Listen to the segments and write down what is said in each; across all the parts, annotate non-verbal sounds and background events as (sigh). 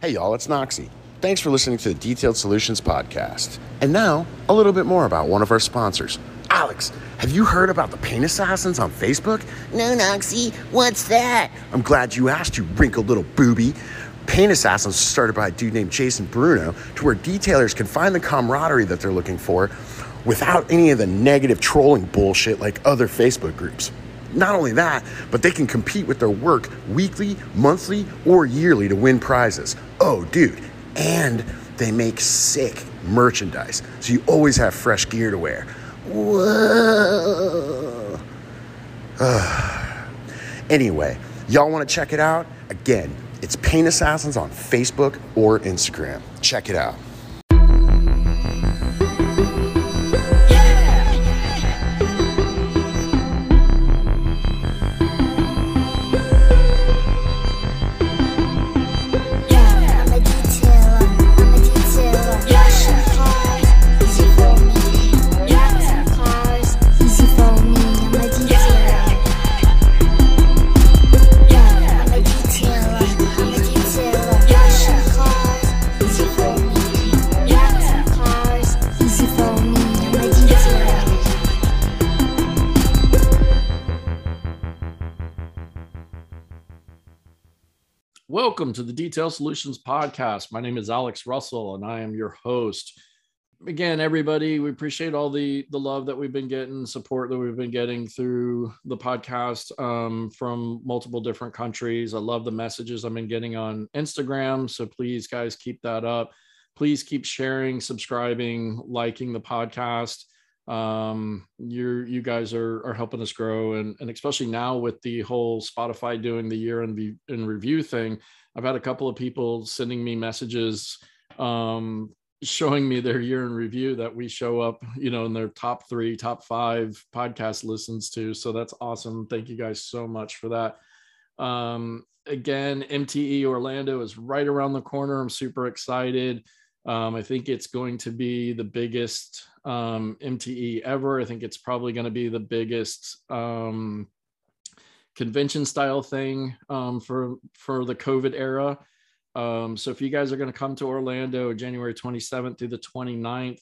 Hey, y'all, it's Noxie. Thanks for listening to the Detailed Solutions Podcast. And now, a little bit more about one of our sponsors. Alex, have you heard about the Paint Assassins on Facebook? No, Noxie, what's that? I'm glad you asked, you wrinkled little booby. Paint Assassins was started by a dude named Jason Bruno to where detailers can find the camaraderie that they're looking for without any of the negative trolling bullshit like other Facebook groups. Not only that, but they can compete with their work weekly, monthly, or yearly to win prizes. Oh, dude, and they make sick merchandise, so you always have fresh gear to wear. Whoa. (sighs) anyway, y'all want to check it out? Again, it's Paint Assassins on Facebook or Instagram. Check it out. Welcome to the Detail Solutions Podcast. My name is Alex Russell, and I am your host. Again, everybody, we appreciate all the the love that we've been getting, support that we've been getting through the podcast um, from multiple different countries. I love the messages I've been getting on Instagram. So please, guys, keep that up. Please keep sharing, subscribing, liking the podcast um you're you guys are are helping us grow and and especially now with the whole spotify doing the year in, in review thing i've had a couple of people sending me messages um showing me their year in review that we show up you know in their top three top five podcast listens to. So that's awesome. Thank you guys so much for that. Um again mte orlando is right around the corner. I'm super excited. Um, I think it's going to be the biggest um, MTE ever. I think it's probably going to be the biggest um, convention style thing um, for for the COVID era. Um, so if you guys are going to come to Orlando January 27th through the 29th,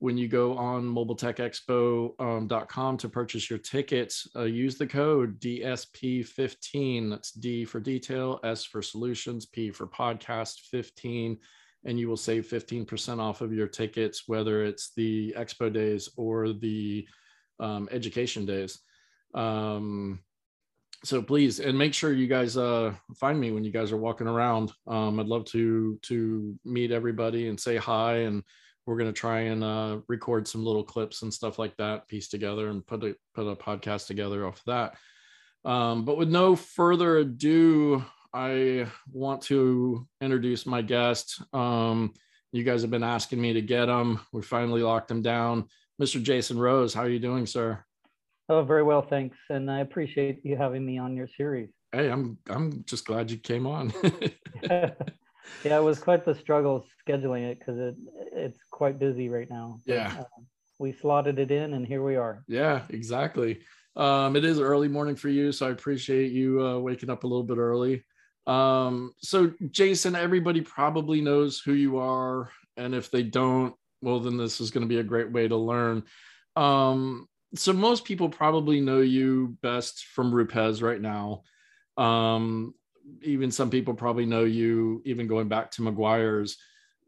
when you go on mobiletechexpo.com to purchase your tickets, uh, use the code DSP15. That's D for detail, S for solutions, P for podcast 15 and you will save 15% off of your tickets, whether it's the expo days or the um, education days. Um, so please, and make sure you guys uh, find me when you guys are walking around. Um, I'd love to to meet everybody and say hi, and we're gonna try and uh, record some little clips and stuff like that, piece together, and put a put a podcast together off of that. Um, but with no further ado, I want to introduce my guest. Um, you guys have been asking me to get him. We finally locked him down. Mr. Jason Rose, how are you doing, sir? Oh, very well, thanks. And I appreciate you having me on your series. Hey, I'm I'm just glad you came on. (laughs) (laughs) yeah, it was quite the struggle scheduling it because it it's quite busy right now. But, Yeah. uh, we slotted it in, and here we are. yeah, exactly. Um, it is early morning for you, so I appreciate you uh, waking up a little bit early. Um, so Jason, everybody probably knows who you are, and if they don't, well, then this is going to be a great way to learn. Um, so most people probably know you best from Rupes right now. Um, even some people probably know you even going back to Meguiar's.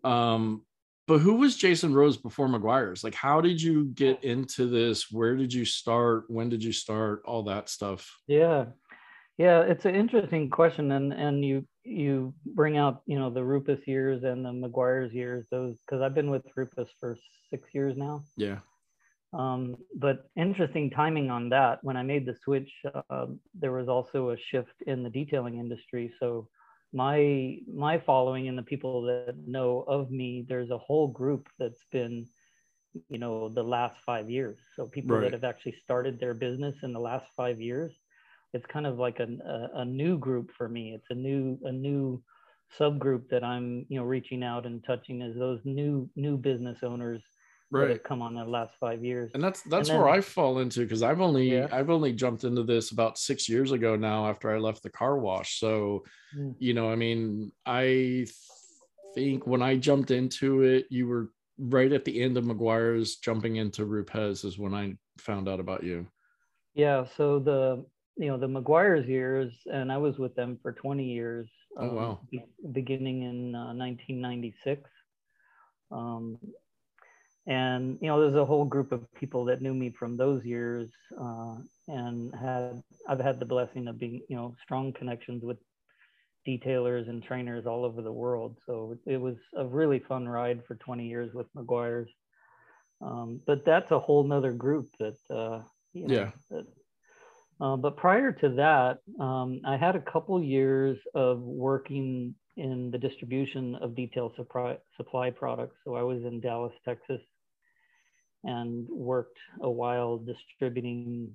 Um, but who was Jason Rose before Meguiar's? Like, how did you get into this? Where did you start? When did you start? All that stuff. Yeah, yeah, it's an interesting question, and and you you bring out you know the Rupes years and the Meguiar's years, those because I've been with Rupes for six years now. Yeah. Um, but interesting timing on that. When I made the switch, uh, there was also a shift in the detailing industry. So my my following and the people that know of me, there's a whole group that's been, you know, the last five years. So people Right. that have actually started their business in the last five years. It's kind of like a, a, a new group for me. It's a new a new subgroup that I'm you know reaching out and touching as those new new business owners that Right. have come on in the last five years. And that's that's then- where I fall into because I've only Yeah. I've only jumped into this about six years ago now after I left the car wash. So Mm. you know, I mean, I think when I jumped into it, you were right at the end of Meguiar's jumping into Rupes is when I found out about you. Yeah. So the you know the Meguiar's years, and I was with them for 20 years. Oh, wow. be- beginning in uh, 1996. Um, and you know, there's a whole group of people that knew me from those years, uh, and had I've had the blessing of being you know strong connections with detailers and trainers all over the world. So it was a really fun ride for 20 years with Meguiar's Um, but that's a whole nother group that, uh, you know, Yeah. that, uh, but prior to that, um, I had a couple years of working in the distribution of detail supply, supply products. So I was in Dallas, Texas, and worked a while distributing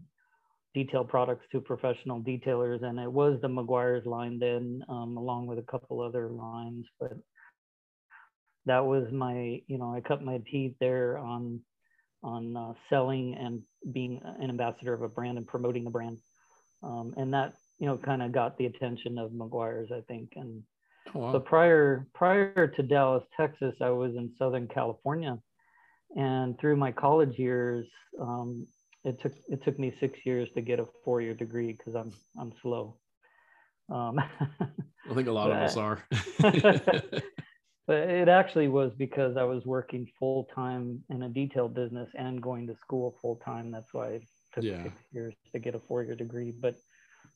detail products to professional detailers. And it was the Meguiar's line then, um, along with a couple other lines. But that was my, you know, I cut my teeth there on on uh, selling and being an ambassador of a brand and promoting the brand. Um, and that, you know, kind of got the attention of Meguiar's, I think. And Oh, wow. but prior prior to Dallas, Texas, I was in Southern California, and through my college years, um, it took it took me six years to get a four year degree because I'm I'm slow. Um, I think a lot of us (laughs) are. but (laughs) it actually was because I was working full time in a detail business and going to school full time. That's why it took Yeah. six years to get a four year degree. But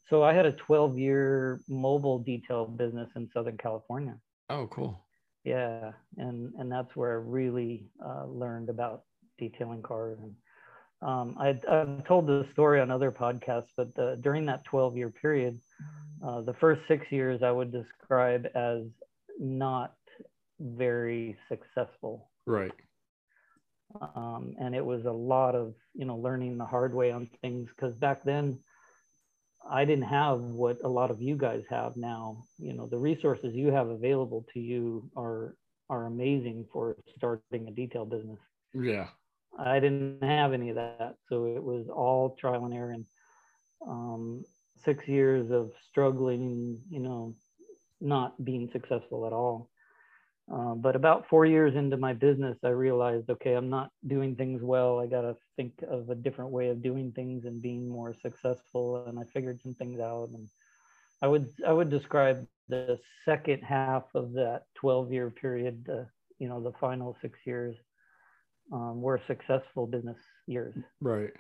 so I had a 12 year mobile detail business in Southern California. oh, cool. Yeah, and and that's where I really uh, learned about detailing cars. And um, I, I've told this story on other podcasts, but the, during that 12 year period, uh, the first six years I would describe as not very successful. Right. Um, and it was a lot of you know learning the hard way on things because back then I didn't have what a lot of you guys have now. You know, the resources you have available to you are are amazing for starting a detail business. Yeah. I didn't have any of that, so it was all trial and error. And um, six years of struggling, you know, not being successful at all. Uh, but about four years into my business, I realized, okay, I'm not doing things well. I got to think of a different way of doing things and being more successful. And I figured some things out. And I would I would describe the second half of that 12 year period, uh, you know, the final six years, um, were successful business years. Right.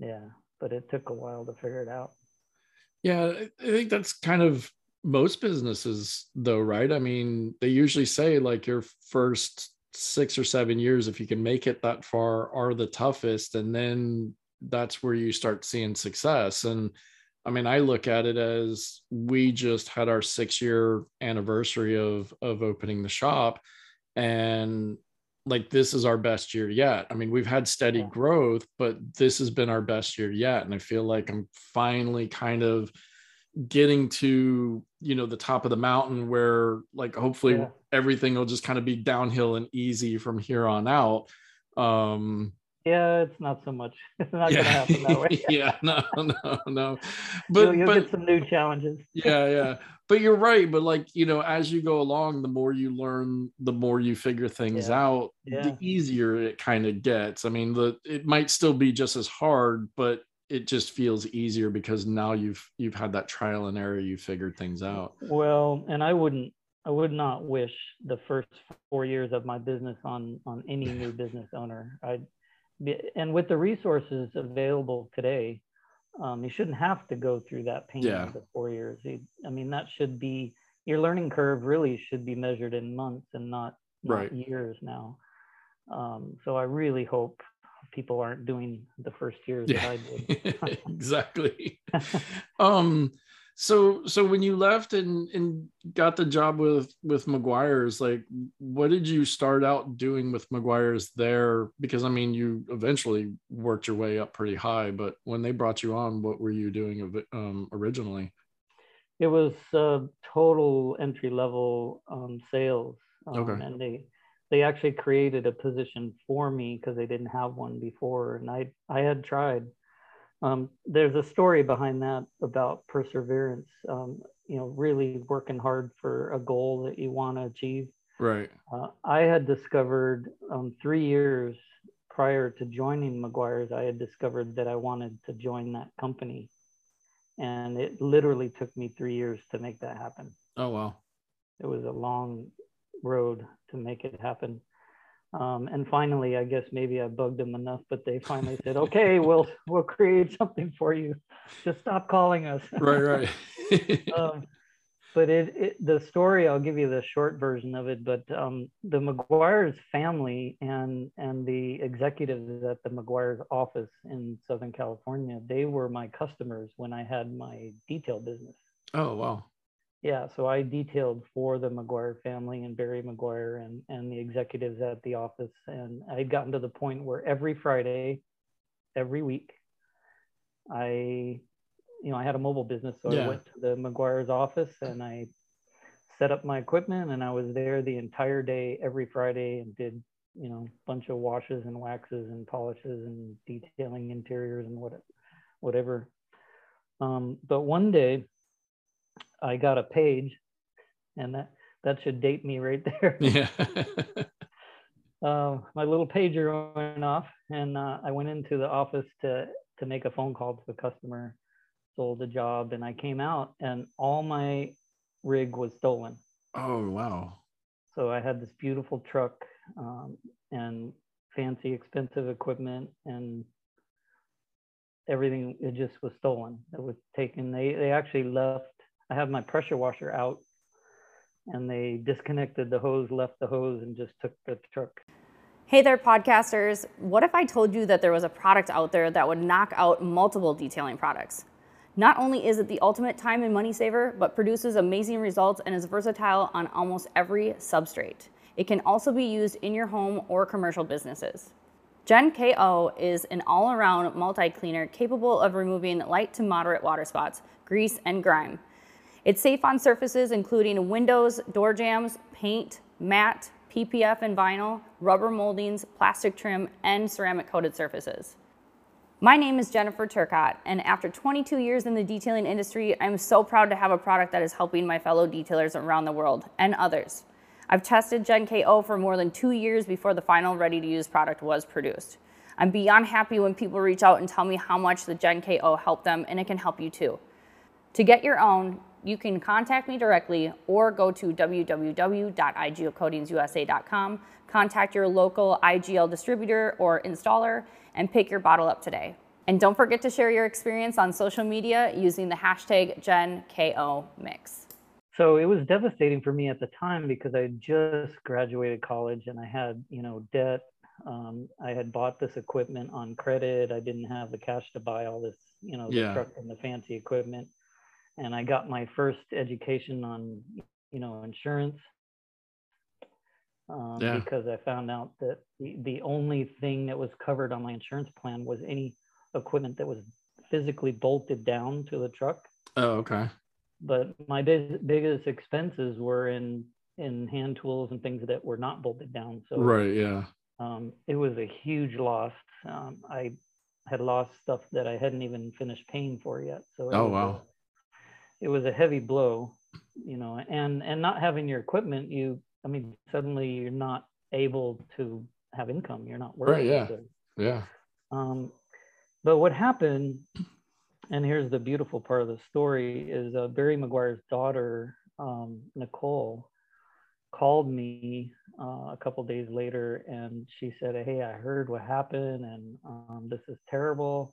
Yeah, but it took a while to figure it out. Yeah, I I think that's kind of most businesses, though, right? I mean, they usually say like your first six or seven years, if you can make it that far, are the toughest. And then that's where you start seeing success. And I mean, I look at it as we just had our six year anniversary of of opening the shop. And like this is our best year yet. I mean, we've had steady growth, but this has been our best year yet. And I feel like I'm finally kind of getting to, you know, the top of the mountain where like hopefully Yeah. everything will just kind of be downhill and easy from here on out. Um Yeah, it's not so much. (laughs) It's not yeah, going to happen that way. (laughs) yeah, no, (laughs) no, no. But But you'll, you'll but get some new challenges. yeah yeah but you're right but like you know as you go along the more you learn the more you figure things Yeah. out Yeah. the easier it kind of gets i mean the it might still be just as hard but it just feels easier because now you've you've had that trial and error you figured things out Well, and I wouldn't, I would not wish the first four years of my business on on any (laughs) new business owner. I, and with the resources available today, um, you shouldn't have to go through that pain Yeah. of the four years. You- I mean, that should be your learning curve. Really, should be measured in months and not, not Right. years now. Um, so I really hope people aren't doing the first years that I did. (laughs) (laughs) exactly (laughs) um so so when you left and and got the job with with Meguiar's like what did you start out doing with Meguiar's there because i mean you eventually worked your way up pretty high but when they brought you on what were you doing um originally It was uh, total entry level um, sales, um, Okay. and they they actually created a position for me because they didn't have one before, and I I had tried. Um, there's a story behind that about perseverance. Um, you know, really working hard for a goal that you want to achieve. Right. Uh, I had discovered um, three years prior to joining Meguiar's, I had discovered that I wanted to join that company. And it literally took me three years to make that happen. Oh wow. It was a long road to make it happen. Um, and finally, I guess maybe I bugged them enough, but they finally said, (laughs) "Okay, we'll we'll create something for you. Just stop calling us." Right. Right. (laughs) um, but it, it, the story i'll give you the short version of it but um, the Meguiar's family and and the executives at the Meguiar's office in southern california they were my customers when i had my detail business oh wow. Yeah so i detailed for the Meguiar family and barry Meguiar and and the executives at the office and i had gotten to the point where every friday every week i you know, I had a mobile business, so Yeah. I went to the Meguiar's office and I set up my equipment, and I was there the entire day every Friday and did, you know, a bunch of washes and waxes and polishes and detailing interiors and what, whatever. Um, but one day, I got a page, and that that should date me right there. (laughs) Yeah. uh, (laughs) my little pager went off, and uh, I went into the office to to make a phone call to the customer, sold the job, and I came out, and all my rig was stolen. oh wow. So I had this beautiful truck um, and fancy, expensive equipment, and everything. It just was stolen. It was taken. They they actually left. I have my pressure washer out, and they disconnected the hose, left the hose, and just took the truck. Hey there, podcasters. What if I told you that there was a product out there that would knock out multiple detailing products? Not only is it the ultimate time and money saver, but produces amazing results and is versatile on almost every substrate. It can also be used in your home or commercial businesses. Gen KO is an all around multi cleaner capable of removing light to moderate water spots, grease, and grime. It's safe on surfaces including windows, door jams, paint, matte, PPF and vinyl, rubber moldings, plastic trim, and ceramic coated surfaces. My name is Jennifer Turcott, and after 22 years in the detailing industry, I'm so proud to have a product that is helping my fellow detailers around the world and others. I've tested Gen KO for more than two years before the final ready to use product was produced. I'm beyond happy when people reach out and tell me how much the Gen KO helped them, and it can help you too. To get your own, you can contact me directly or go to www.igcoatingsusa.com, contact your local IGL distributor or installer, and pick your bottle up today. And don't forget to share your experience on social media using the hashtag GenKOMix. So it was devastating for me at the time because I just graduated college and I had, you know, debt. Um, I had bought this equipment on credit. I didn't have the cash to buy all this, you know, the Yeah. truck and the fancy equipment. And I got my first education on, you know, insurance um, Yeah. because I found out that the, the only thing that was covered on my insurance plan was any equipment that was physically bolted down to the truck Oh okay. but my big, biggest expenses were in in hand tools and things that were not bolted down so Right. Yeah. um, it was a huge loss um, i had lost stuff that i hadn't even finished paying for yet so Oh, wow. It was a heavy blow you know and and not having your equipment you i mean suddenly you're not able to have income you're not working Right, yeah. so Yeah. um, but what happened, and here's the beautiful part of the story, is uh, Barry Meguiar's daughter, um, Nicole, called me uh, a couple days later, and she said, "Hey, I heard what happened, and um, this is terrible."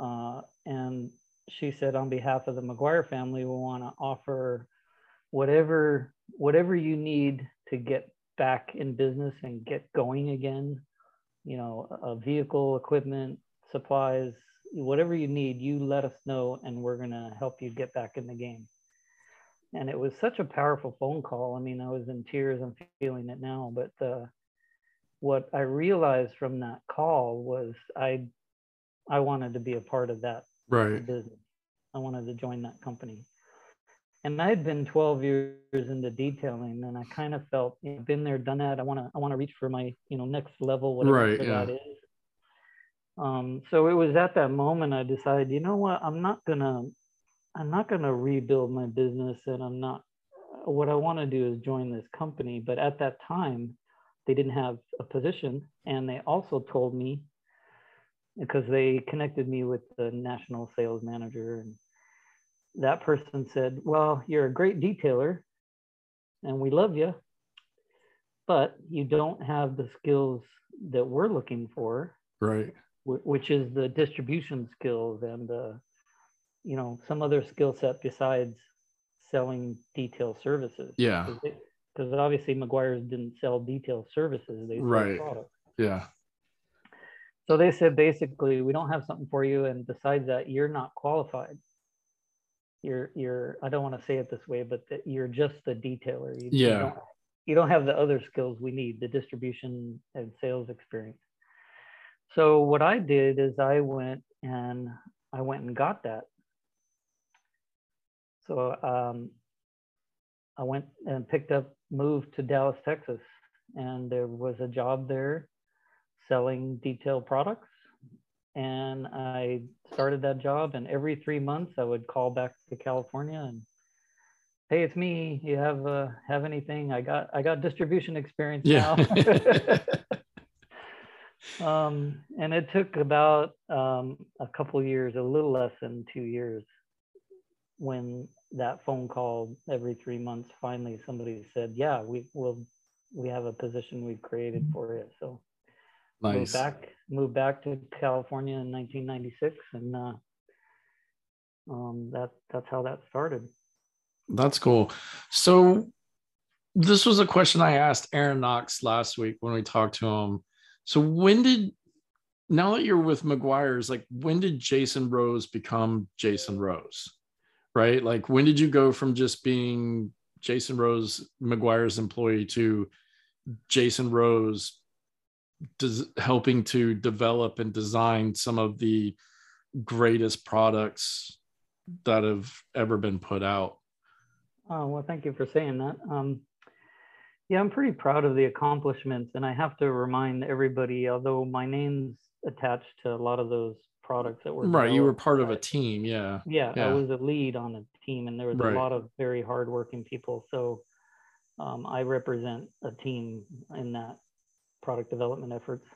Uh, and she said, on behalf of the Meguiar family, we want to offer whatever whatever you need to get back in business and get going again you know, a vehicle, equipment, supplies, whatever you need, you let us know and we're going to help you get back in the game. And it was such a powerful phone call. I mean, I was in tears. I'm feeling it now. But uh, what I realized from that call was I, I wanted to be a part of that Right. business. I wanted to join that company. And I had been 12 years into detailing, and I kind of felt, you know, been there, done that. I want to, I want to reach for my, you know, next level, whatever Right, yeah. is. Um, so it was at that moment I decided, you know what, I'm not gonna, I'm not gonna rebuild my business, and I'm not, what I want to do is join this company. But at that time, they didn't have a position. And they also told me, because they connected me with the national sales manager, and that person said, Well, you're a great detailer and we love you, but you don't have the skills that we're looking for, Right. which is the distribution skills and the, you know, some other skill set besides selling detail services. Yeah. Because obviously Meguiar's didn't sell detail services, they sold Right. products. Yeah. So they said basically, we don't have something for you, and besides that, you're not qualified. You're you're I don't want to say it this way, but that you're just the detailer. You, you Yeah. don't, you don't have the other skills we need, the distribution and sales experience. So what I did is I went and I went and got that. So um, I went and picked up, moved to Dallas, Texas, and there was a job there selling detail products. And I started that job, and every three months I would call back to California and, hey, it's me. You have uh, have anything? I got I got distribution experience Yeah. now. (laughs) (laughs) um, and it took about um, a couple years, a little less than two years, when that phone call every three months finally somebody said, "Yeah, we will. We have a position we've created for you." So moved back moved back to California in 1996, and uh, um, that that's how that started. That's cool. So this was a question I asked Aaron Knox last week when we talked to him. So when did now that you're with Meguiar's, like when did Jason Rose become Jason Rose? Right? Like when did you go from just being Jason Rose, Meguiar's employee to Jason Rose des- helping to develop and design some of the greatest products that have ever been put out? Oh, well, thank you for saying that. Um, yeah, I'm pretty proud of the accomplishments, and I have to remind everybody, although my name's attached to a lot of those products that were Right. You were part of a team. Yeah. yeah, Yeah. I was a lead on a team, and there was Right. a lot of very hardworking people. So um, I represent a team in that product development efforts.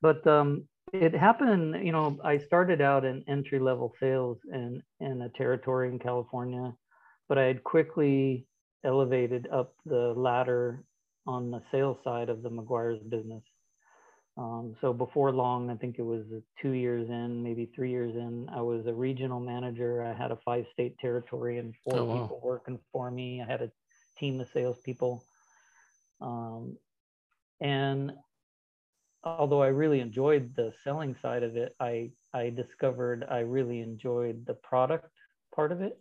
But um, it happened, you know, I started out in entry level sales in, in a territory in California, but I had quickly elevated up the ladder on the sales side of the Meguiar's business. Um, so before long, I think it was two years in, maybe three years in, I was a regional manager. I had a five state territory and four Oh, wow. people working for me. I had a team of salespeople. Um, and although I really enjoyed the selling side of it, I, I discovered I really enjoyed the product part of it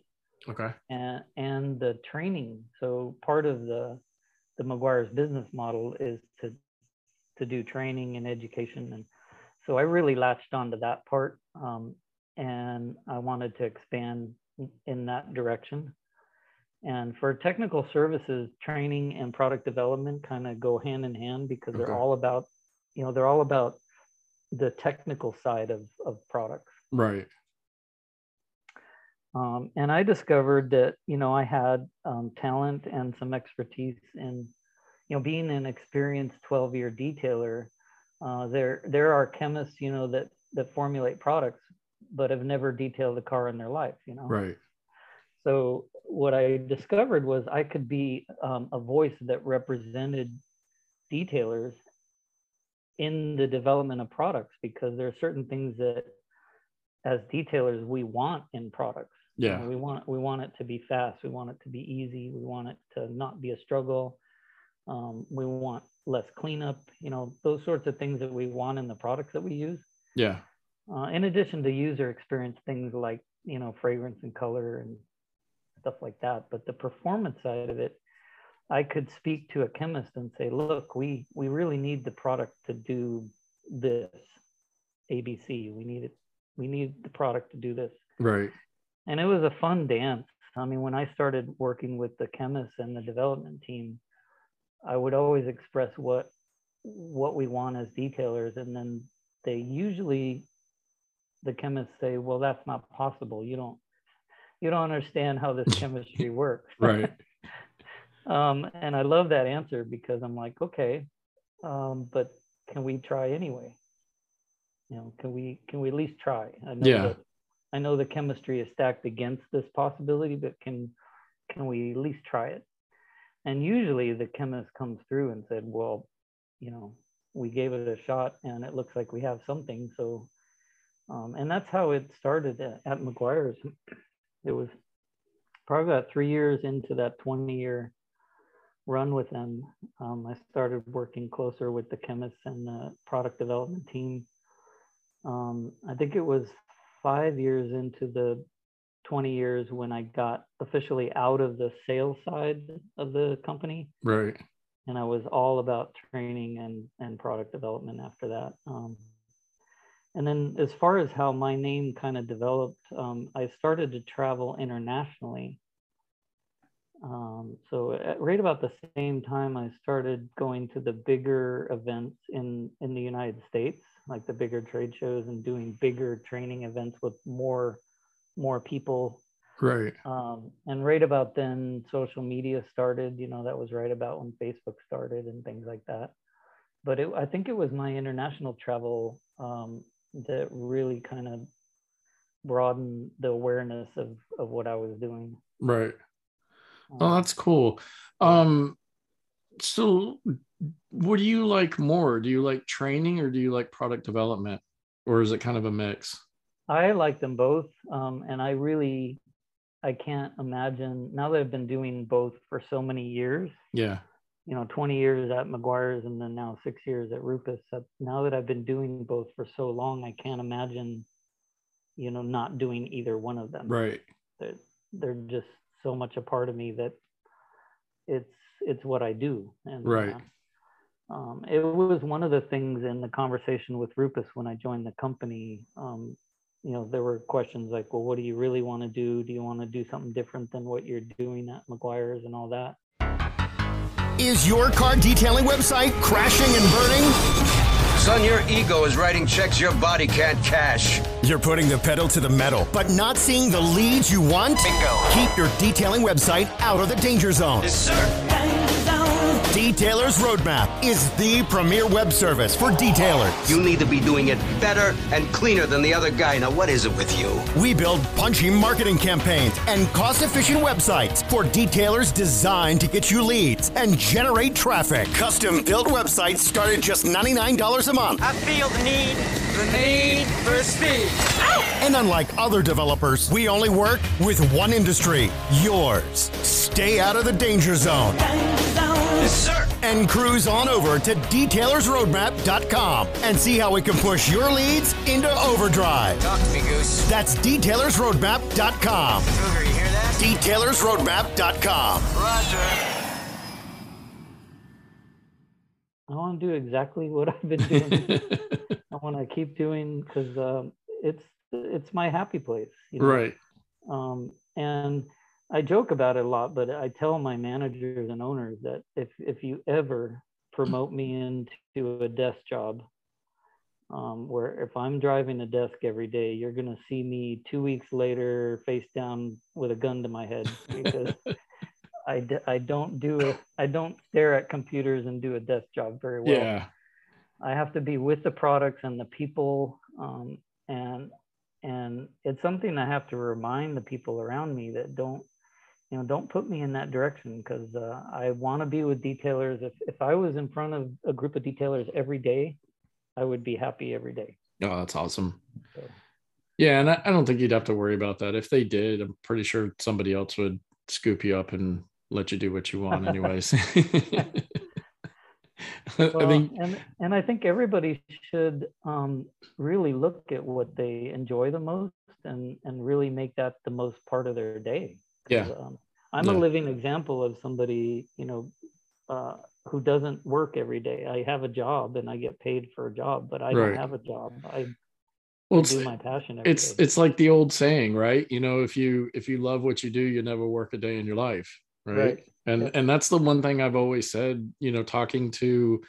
Okay. and, and the training. So part of the, the Meguiar's business model is to, to do training and education. And so I really latched onto that part. Um, and I wanted to expand in that direction. And for technical services, training and product development kind of go hand in hand because Okay. they're all about, you know, they're all about the technical side of, of products. Right. Um, and I discovered that, you know, I had um, talent and some expertise in, you know, being an experienced 12 year detailer. Uh, there, there are chemists, you know, that, that formulate products, but have never detailed a car in their life, you know? Right. So what I discovered was I could be um, a voice that represented detailers in the development of products because there are certain things that as detailers we want in products. You know, Yeah. we want we want it to be fast. We want it to be easy. We want it to not be a struggle. Um, we want less cleanup. You know those sorts of things that we want in the products that we use Yeah. uh, in addition to user experience things like you know fragrance and color and stuff like that but the performance side of it i could speak to a chemist and say look we we really need the product to do this abc we need it we need the product to do this. Right. and it was a fun dance. I mean when i started working with the chemists and the development team i would always express what what we want as detailers and then they usually the chemists say well that's not possible. You don't you don't understand how this chemistry (laughs) works Right. (laughs) um, and I love that answer because I'm like, okay, um, but can we try anyway? You know, can we can we at least try? I know Yeah. that I know the chemistry is stacked against this possibility, but can can we at least try it? And usually the chemist comes through and said, well, you know, we gave it a shot and it looks like we have something. So, um, and that's how it started at, at Meguiar's. It was probably about three years into that 20 year run with them. Um, I started working closer with the chemists and the product development team. Um, I think it was five years into the 20 years when I got officially out of the sales side of the company Right. and I was all about training and and product development after that. Um, and then as far as how my name kind of developed, um, I started to travel internationally. Um, so at, right about the same time, I started going to the bigger events in in the United States, like the bigger trade shows, and doing bigger training events with more more people Right. um, and right about then social media started you know that was right about when facebook started and things like that but it, i think it was my international travel um, that really kind of broadened the awareness of, of what i was doing Right. Oh, Um, that's cool. Um, so what do you like more? Do you like training or do you like product development? Or is it kind of a mix? I like them both. Um, and I really, I can't imagine now that I've been doing both for so many years, Yeah. You know, 20 years at Meguiar's and then now six years at Rupes. That now that I've been doing both for so long, I can't imagine, you know, not doing either one of them. Right. They're, they're just so much a part of me that it's, it's what I do. And, Right. uh, um, it was one of the things in the conversation with Rupes when I joined the company. Um, you know, there were questions like, well, what do you really want to do? Do you want to do something different than what you're doing at Meguiar's and all that? Is your car detailing website crashing and burning? Son, your ego is writing checks your body can't cash. You're putting the pedal to the metal, but not seeing the leads you want? Bingo. Keep your detailing website out of the danger zone. Yes, sir. Detailer's Roadmap is the premier web service for detailers. You need to be doing it better and cleaner than the other guy. Now, what is it with you? We build punchy marketing campaigns and cost efficient websites for detailers designed to get you leads and generate traffic. Custom built websites start at just $99 a month. I feel the need, the need for speed. And unlike other developers, we only work with one industry yours. Stay out of the danger zone Yes, sir. and cruise on over to detailersroadmap.com and see how we can push your leads into overdrive. Talk to me, Goose. That's detailersroadmap.com. Cougar, you hear that? Detailersroadmap.com. Roger. I want to do exactly (laughs) what I've been doing. I want to keep doing because um, it's it's my happy place. You know? right. Um, and I joke about it a lot, but I tell my managers and owners that if if you ever promote me into a desk job, um, where if I'm driving a desk every day, you're gonna see me two weeks later face down with a gun to my head because (laughs) I, d- I don't do it. I don't stare at computers and do a desk job very well. Yeah. I have to be with the products and the people, um, and and it's something I have to remind the people around me that don't, you know, don't put me in that direction because uh, I want to be with detailers. If if I was in front of a group of detailers every day, I would be happy every day. Oh, that's awesome. So. Yeah, and I, I don't think you'd have to worry about that. If they did, I'm pretty sure somebody else would scoop you up and let you do what you want, (laughs) anyways. (laughs) I Well, think and and I think everybody should um, really look at what they enjoy the most and and really make that the most part of their day. Yeah. um, I'm Yeah. a living example of somebody you know uh, who doesn't work every day. I have a job and I get paid for a job, but I Right. don't have a job. I well, do my passion every it's day. it's like the old saying, right? You know, if you if you love what you do, you never work a day in your life, right? Right. And Yep. and that's the one thing I've always said. You know, talking to,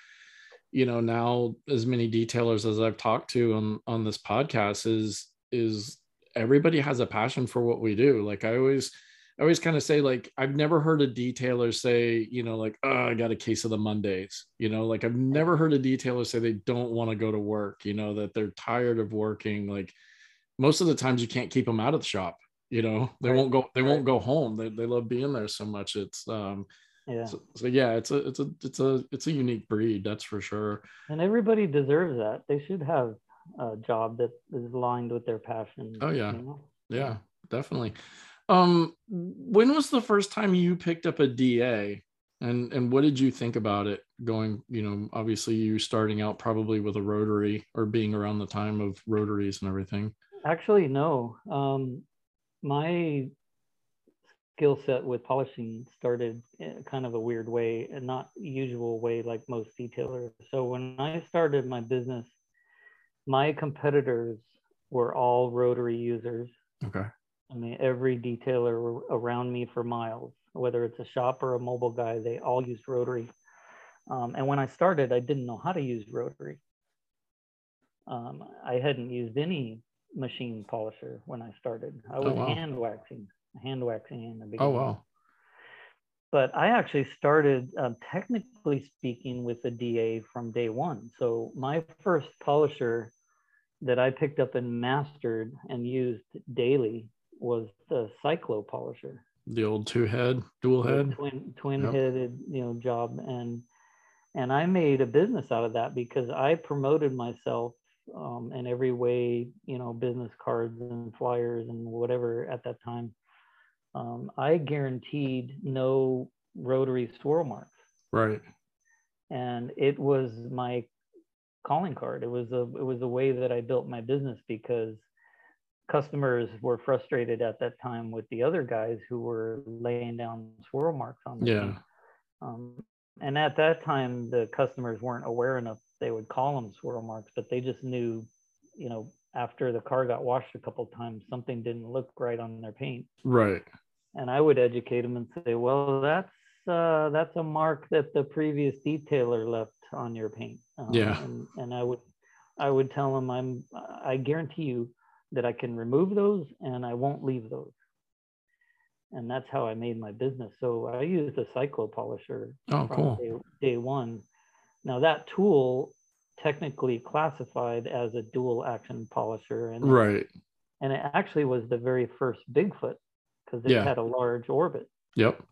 you know, now as many detailers as I've talked to on on this podcast is is everybody has a passion for what we do. Like I always I always kind of say like I've never heard a detailer say, you know, like, oh, I got a case of the Mondays. You know, like I've never heard a detailer say they don't want to go to work, you know, that they're tired of working. Like most of the times you can't keep them out of the shop, you know, they Right. won't go, they Right. won't go home. They, they love being there so much. It's um Yeah. so, so yeah, it's a it's a it's a it's a unique breed, that's for sure. And everybody deserves that. They should have a job that is aligned with their passion. Oh, yeah. you know? Yeah, definitely. Um, when was the first time you picked up a DA, and and what did you think about it? Going, you know, obviously you starting out probably with a rotary or being around the time of rotaries and everything. Actually, no. Um, my skill set with polishing started in kind of a weird way and not usual way like most detailers. So when I started my business, my competitors were all rotary users. Okay. I mean, every detailer around me for miles, whether it's a shop or a mobile guy, they all used rotary. Um, and when I started, I didn't know how to use rotary. Um, I hadn't used any machine polisher when I started. I was wow. hand waxing, hand waxing in the beginning. Oh wow. But I actually started, um, technically speaking, with the DA from day one. So my first polisher that I picked up and mastered and used daily was the Cyclo polisher, The old two head, dual the head. twin twin Yep. headed you know job, and and I made a business out of that because I promoted myself um, in every way, you know, business cards and flyers and whatever at that time. Um, I guaranteed no rotary swirl marks Right. and it was my calling card it was a it was a way that i built my business because customers were frustrated at that time with the other guys who were laying down swirl marks on the Yeah. um, and at that time the customers weren't aware enough they would call them swirl marks but they just knew you know after the car got washed a couple times something didn't look right on their paint Right. and I would educate them and say, well, that's uh, that's a mark that the previous detailer left on your paint. Um, Yeah. And, and I would I would tell them, I'm I guarantee you that I can remove those and I won't leave those. And that's how I made my business. So I used a cyclo polisher Oh, from cool. day, day one. Now that tool technically classified as a dual action polisher and Right. and it actually was the very first Bigfoot because it Yeah. had a large orbit. Yep.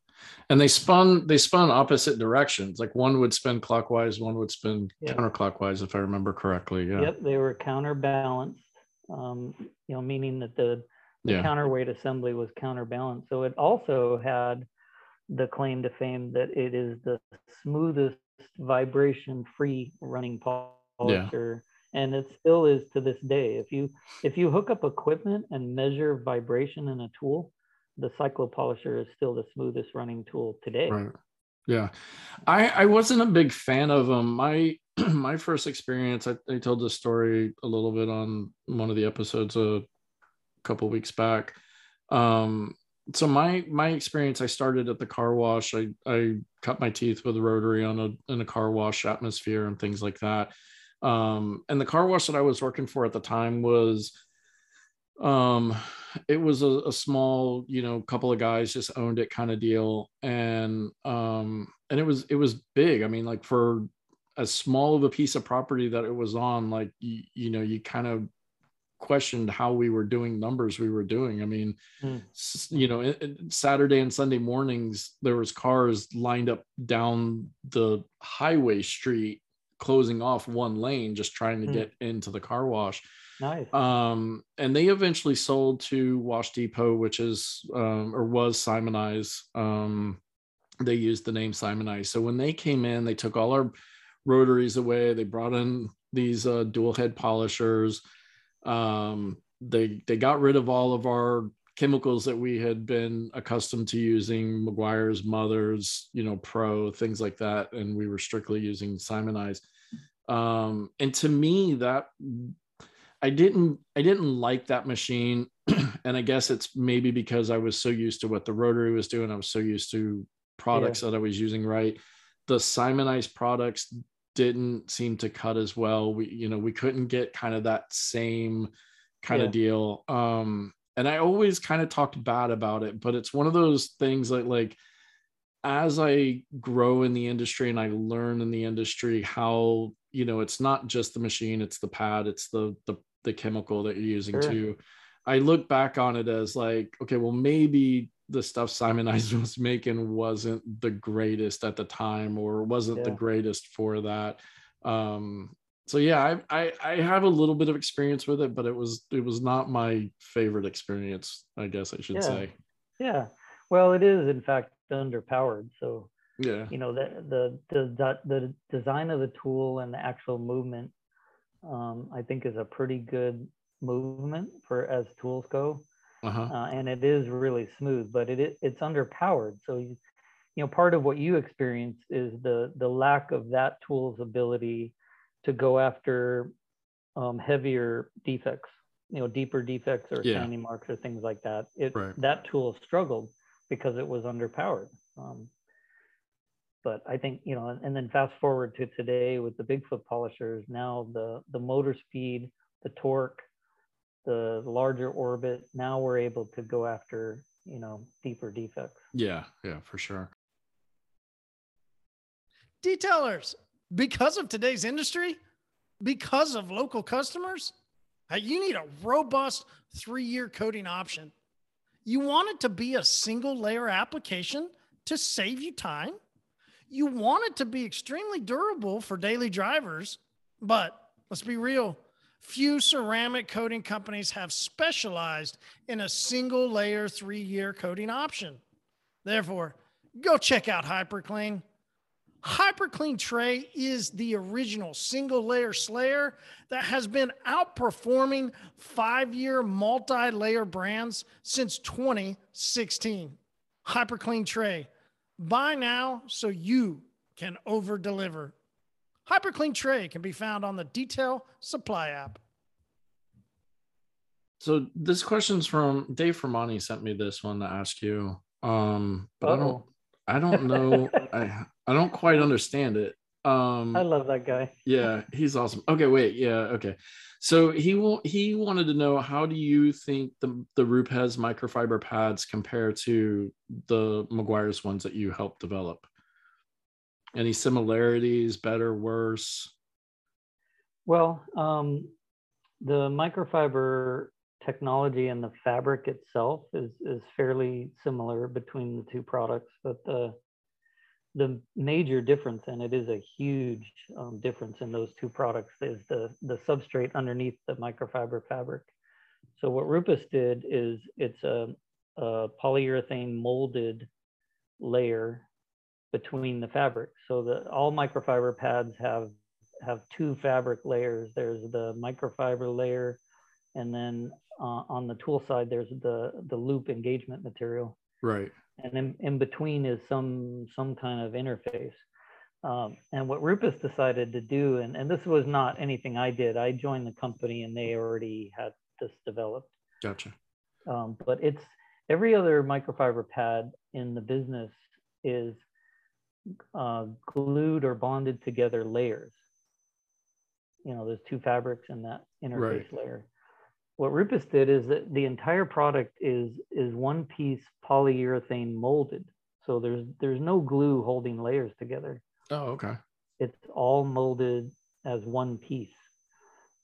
And they spun they spun opposite directions. Like one would spin clockwise, one would spin Yeah. counterclockwise, if I remember correctly. Yeah. Yep, they were counterbalanced, um, you know, meaning that the, the Yeah. counterweight assembly was counterbalanced. So it also had the claim to fame that it is the smoothest vibration-free running polisher, and it still is to this day. If you if you hook up equipment and measure vibration in a tool, the cyclo polisher is still the smoothest running tool today. Right. Yeah. I I wasn't a big fan of them. My (clears throat) my first experience, I, I told this story a little bit on one of the episodes a couple weeks back. Um, so my my experience, I started at the car wash. I I cut my teeth with a rotary on a in a car wash atmosphere and things like that. Um, and the car wash that I was working for at the time was um it was a, a small you know couple of guys just owned it kind of deal and um and it was it was big i mean like for as small of a piece of property that it was on like you, you know you kind of questioned how we were doing numbers we were doing i mean s- you know it- it- saturday and sunday mornings there was cars lined up down the highway street closing off one lane just trying to Hmm. get into the car wash Nice. um, and they eventually sold to Wash Depot, which is um, or was Simoniz. Um, they used the name Simoniz. So when they came in, they took all our rotaries away. They brought in these uh, dual head polishers. Um, they they got rid of all of our chemicals that we had been accustomed to using, Meguiar's, Mothers, you know, Pro, things like that, and we were strictly using Simoniz. Um, and to me, that I didn't I didn't like that machine, (clears throat) and I guess it's maybe because I was so used to what the rotary was doing. I was so used to products that I was using right. The Simoniz products didn't seem to cut as well. We you know we couldn't get kind of that same kind Yeah. of deal. Um, and I always kind of talked bad about it, but it's one of those things that like as I grow in the industry and I learn in the industry how you know it's not just the machine, it's the pad, it's the the, the chemical that you're using Sure. too. I look back on it as like, okay, well maybe the stuff Simon (laughs) Eisen was making wasn't the greatest at the time or wasn't the greatest for that. Um, so yeah, I, I I have a little bit of experience with it, but it was it was not my favorite experience, I guess I should Yeah. say. Yeah. Well, it is in fact underpowered. So Yeah. you know the the the the design of the tool and the actual movement, um, I think, is a pretty good movement for as tools go, Uh-huh. uh, and it is really smooth. But it it- it's underpowered. So you you know part of what you experience is the the lack of that tool's ability to go after um, heavier defects, you know, deeper defects or Yeah. sanding marks or things like that. It Right. that tool struggled because it was underpowered. Um, but I think you know, and, and then fast forward to today with the Bigfoot polishers. Now the the motor speed, the torque, the larger orbit. Now we're able to go after you know deeper defects. Yeah, yeah, for sure. Detailers, because of today's industry, because of local customers, uh, you need a robust three year coating option. You want it to be a single layer application to save you time. You want it to be extremely durable for daily drivers, but let's be real. Few ceramic coating companies have specialized in a single layer three year coating option. Therefore, go check out HyperClean. HyperClean Tray is the original single layer slayer that has been outperforming five year multi layer brands since 2016. HyperClean Tray. Buy now so you can over deliver. HyperClean Tray can be found on the Detail Supply app. So this question's from Dave Fermani sent me this one to ask you. Um, but I don't I don't know. I I don't quite understand it. Um I love that guy. (laughs) yeah, he's awesome. Okay, wait, yeah, okay. So he will he wanted to know how do you think the the Rupes microfiber pads compare to the Meguiar's ones that you helped develop? Any similarities, better, worse? Well, um, the microfiber technology and the fabric itself is is fairly similar between the two products, but the the major difference, and it is a huge um, difference in those two products, is the the substrate underneath the microfiber fabric. So what Rupes did is it's a, a polyurethane molded layer between the fabric. So the all microfiber pads have have two fabric layers. There's the microfiber layer, and then uh, on the tool side, there's the the loop engagement material, Right. and in, in between is some some kind of interface. Um, and what Rupes decided to do, and, and this was not anything I did. I joined the company, and they already had this developed. Gotcha. Um, but it's every other microfiber pad in the business is uh, glued or bonded together layers. You know, there's two fabrics in that interface Right. layer. What Rupes did is that the entire product is is one piece polyurethane molded. So there's there's no glue holding layers together Oh, okay. it's all molded as one piece.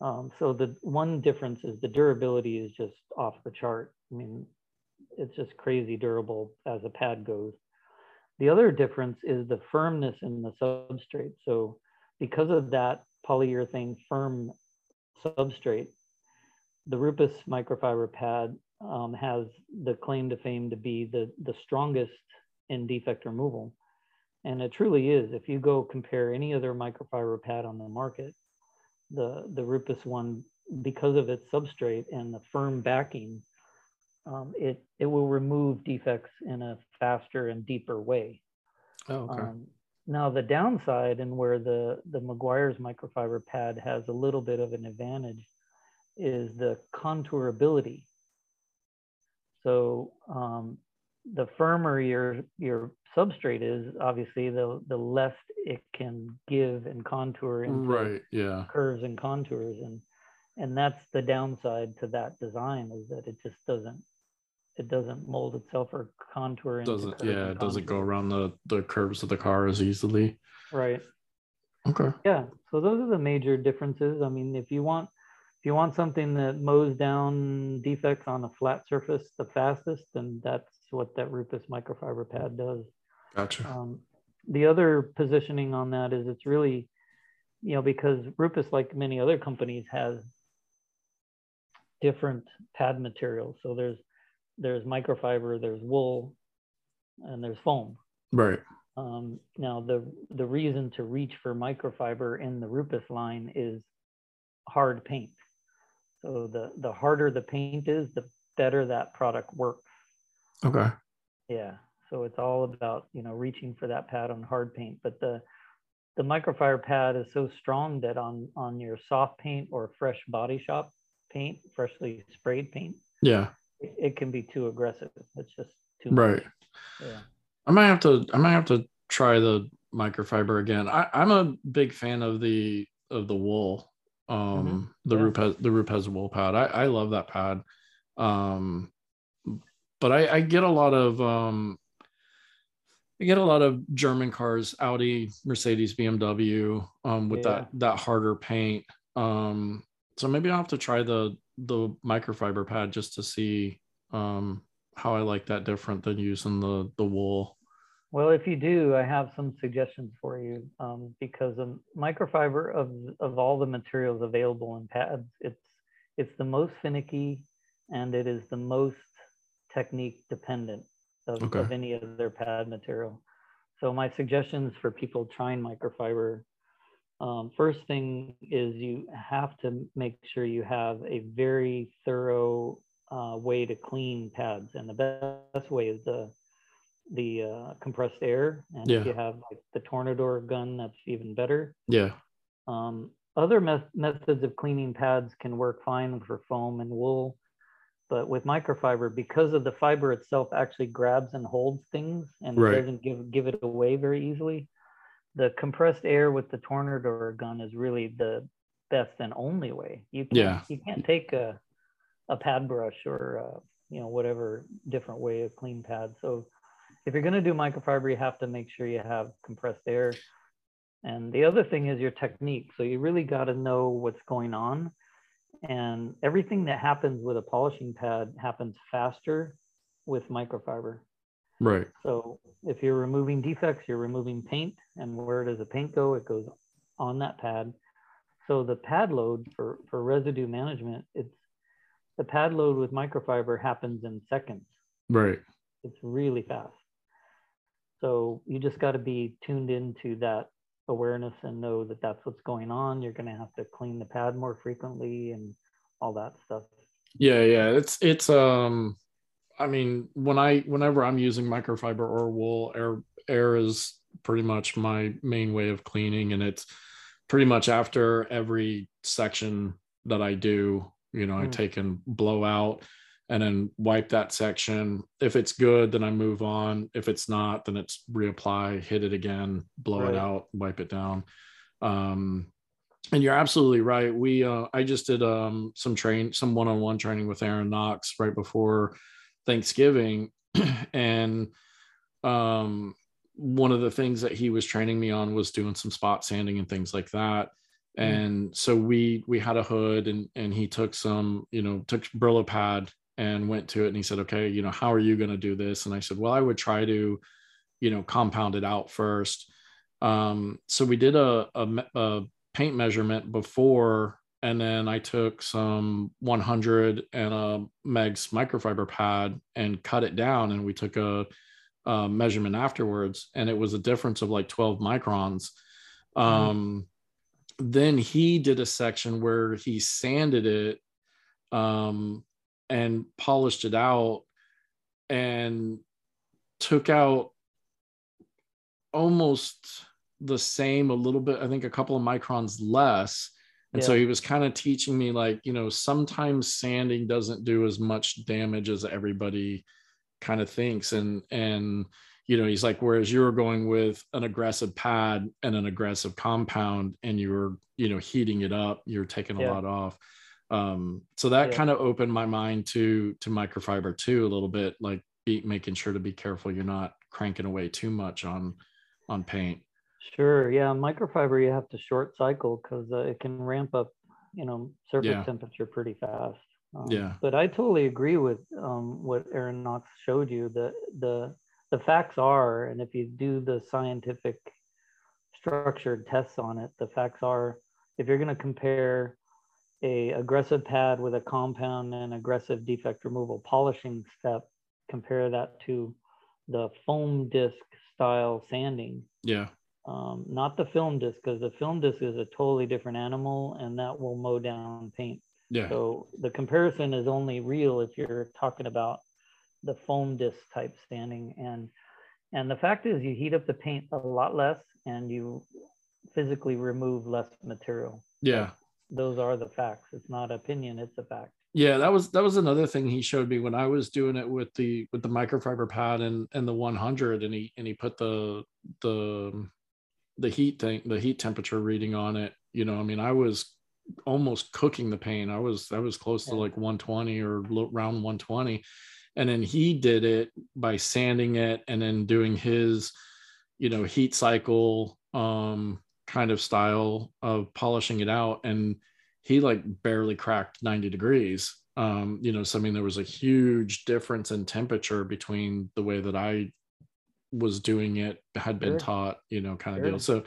Um, so the one difference is the durability is just off the chart. I mean, it's just crazy durable as a pad goes. The other difference is the firmness in the substrate. So because of that polyurethane firm substrate, the Rupes microfiber pad um, has the claim to fame to be the, the strongest in defect removal. And it truly is. If you go compare any other microfiber pad on the market, the, the Rupes one, because of its substrate and the firm backing, um, it, it will remove defects in a faster and deeper way. Oh, okay. Um, now the downside and where the, the Meguiar's microfiber pad has a little bit of an advantage is the contourability. So um, the firmer your your substrate is, obviously, the the less it can give and contour into Right. Yeah. curves and contours. And and that's the downside to that design is that it just doesn't it doesn't mold itself or contour into Doesn't yeah, it doesn't go around the the curves of the car as easily. right Okay. yeah so those are the major differences i mean if you want if you want something that mows down defects on a flat surface the fastest then that's what that Rupes microfiber pad does Gotcha. um, the other positioning on that is it's really you know because Rupes like many other companies has different pad materials so there's there's microfiber there's wool and there's foam Right. um, now, the the reason to reach for microfiber in the Rupes line is hard paint. So the the harder the paint is, the better that product works. Okay. Yeah. So it's all about you know reaching for that pad on hard paint, but the the microfiber pad is so strong that on on your soft paint or fresh body shop paint, freshly sprayed paint, Yeah. It, it can be too aggressive. It's just too Right. much. Yeah. I might have to I might have to try the microfiber again. I, I'm a big fan of the of the wool. Um the Yeah. Rupes the Rupes wool pad. I, I love that pad. Um but I, I get a lot of um I get a lot of German cars, Audi, Mercedes, BMW, um, with that that harder paint. Um, so maybe I'll have to try the the microfiber pad just to see um how I like that different than using the the wool. Well, if you do, I have some suggestions for you um, because um, microfiber of of all the materials available in pads, it's it's the most finicky and it is the most technique dependent of, Okay. of any other pad material. So my suggestions for people trying microfiber, um, first thing is you have to make sure you have a very thorough uh, way to clean pads, and the best way is the the uh, compressed air. And if you have like the Tornador gun, that's even better. Yeah. Um, other meth- methods of cleaning pads can work fine for foam and wool, but with microfiber, because of the fiber itself actually grabs and holds things and Right. doesn't give give it away very easily, the compressed air with the Tornador gun is really the best and only way. You can't Yeah. you can't take a a pad brush or uh, you know whatever different way of clean pad. So if you're going to do microfiber, you have to make sure you have compressed air. And the other thing is your technique. So you really got to know what's going on. And everything that happens with a polishing pad happens faster with microfiber. Right. So if you're removing defects, you're removing paint. And where does the paint go? It goes on that pad. So the pad load for, for residue management, it's the pad load with microfiber happens in seconds. Right. It's really fast. So you just got to be tuned into that awareness and know that that's what's going on. You're going to have to clean the pad more frequently and all that stuff. Yeah, yeah. It's it's um I mean, when I whenever I'm using microfiber or wool, air air is pretty much my main way of cleaning and it's pretty much after every section that I do, you know, I Mm. take and blow out and then wipe that section. If it's good, then I move on. If it's not, then it's reapply, hit it again, blow Right. it out, wipe it down. Um and you're absolutely right. We uh I just did um some train some one-on-one training with Aaron Knox right before Thanksgiving (clears throat) and um one of the things that he was training me on was doing some spot sanding and things like that. And so we we had a hood and and he took some you know took Brillo pad and went to it and he said okay you know how are you going to do this? And I said well I would try to you know compound it out first. Um so we did a, a, a paint measurement before and then I took some 100 and a Meg's microfiber pad and cut it down and we took a, a measurement afterwards and it was a difference of like 12 microns. Um then he did a section where he sanded it um and polished it out and took out almost the same a little bit i think a couple of microns less and so he was kind of teaching me like you know sometimes sanding doesn't do as much damage as everybody kind of thinks and and you know he's like whereas you were going with an aggressive pad and an aggressive compound and you were you know heating it up you're taking a Yeah. lot off Um, so that Yeah. kind of opened my mind to to microfiber too a little bit, like be making sure to be careful you're not cranking away too much on on paint. Sure. Yeah. Microfiber, you have to short cycle because uh, it can ramp up, you know, surface Yeah. temperature pretty fast. Um, Yeah. But I totally agree with um, what Aaron Knox showed you. The the the facts are, and if you do the scientific structured tests on it, the facts are, if you're going to compare a aggressive pad with a compound and aggressive defect removal polishing step, compare that to the foam disc style sanding Yeah. Um, not the film disc because the film disc is a totally different animal and that will mow down paint. Yeah. So the comparison is only real if you're talking about the foam disc type standing and and the fact is you heat up the paint a lot less and you physically remove less material. Yeah. Those are the facts. It's not opinion, it's a fact. Yeah, that was that was another thing he showed me when I was doing it with the with the microfiber pad and and the 100 and he and he put the the the heat thing the heat temperature reading on it you know I mean I was almost cooking the paint I was I was close to like 120 or around 120 and then he did it by sanding it and then doing his you know heat cycle um kind of style of polishing it out. And he like barely cracked 90 degrees. Um you know so i mean there was a huge difference in temperature between the way that i was doing it had been Sure. taught you know kind of Sure. deal so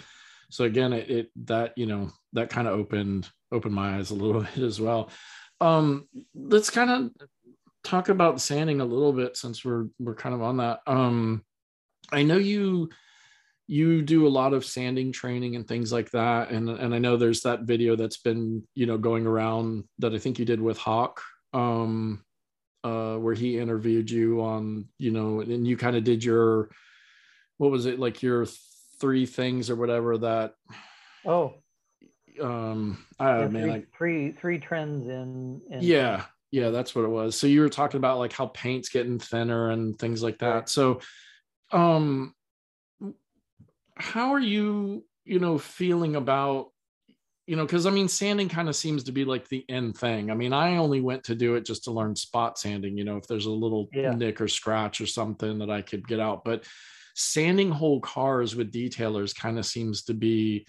so again it, it that you know that kind of opened opened my eyes a little (laughs) bit as well um let's kind of talk about sanding a little bit since we're we're kind of on that um i know you you do a lot of sanding training and things like that and and i know there's that video that's been you know going around that i think you did with hawk um uh where he interviewed you on you know and you kind of did your what was it like your three things or whatever that Oh, um i yeah, man three, I, three three trends in, in yeah yeah that's what it was. So you were talking about like how paint's getting thinner and things like that. Right. so um how are you you know feeling about you know because i mean sanding kind of seems to be like the end thing. I mean i only went to do it just to learn spot sanding you know if there's a little Yeah. nick or scratch or something that i could get out. But sanding whole cars with detailers kind of seems to be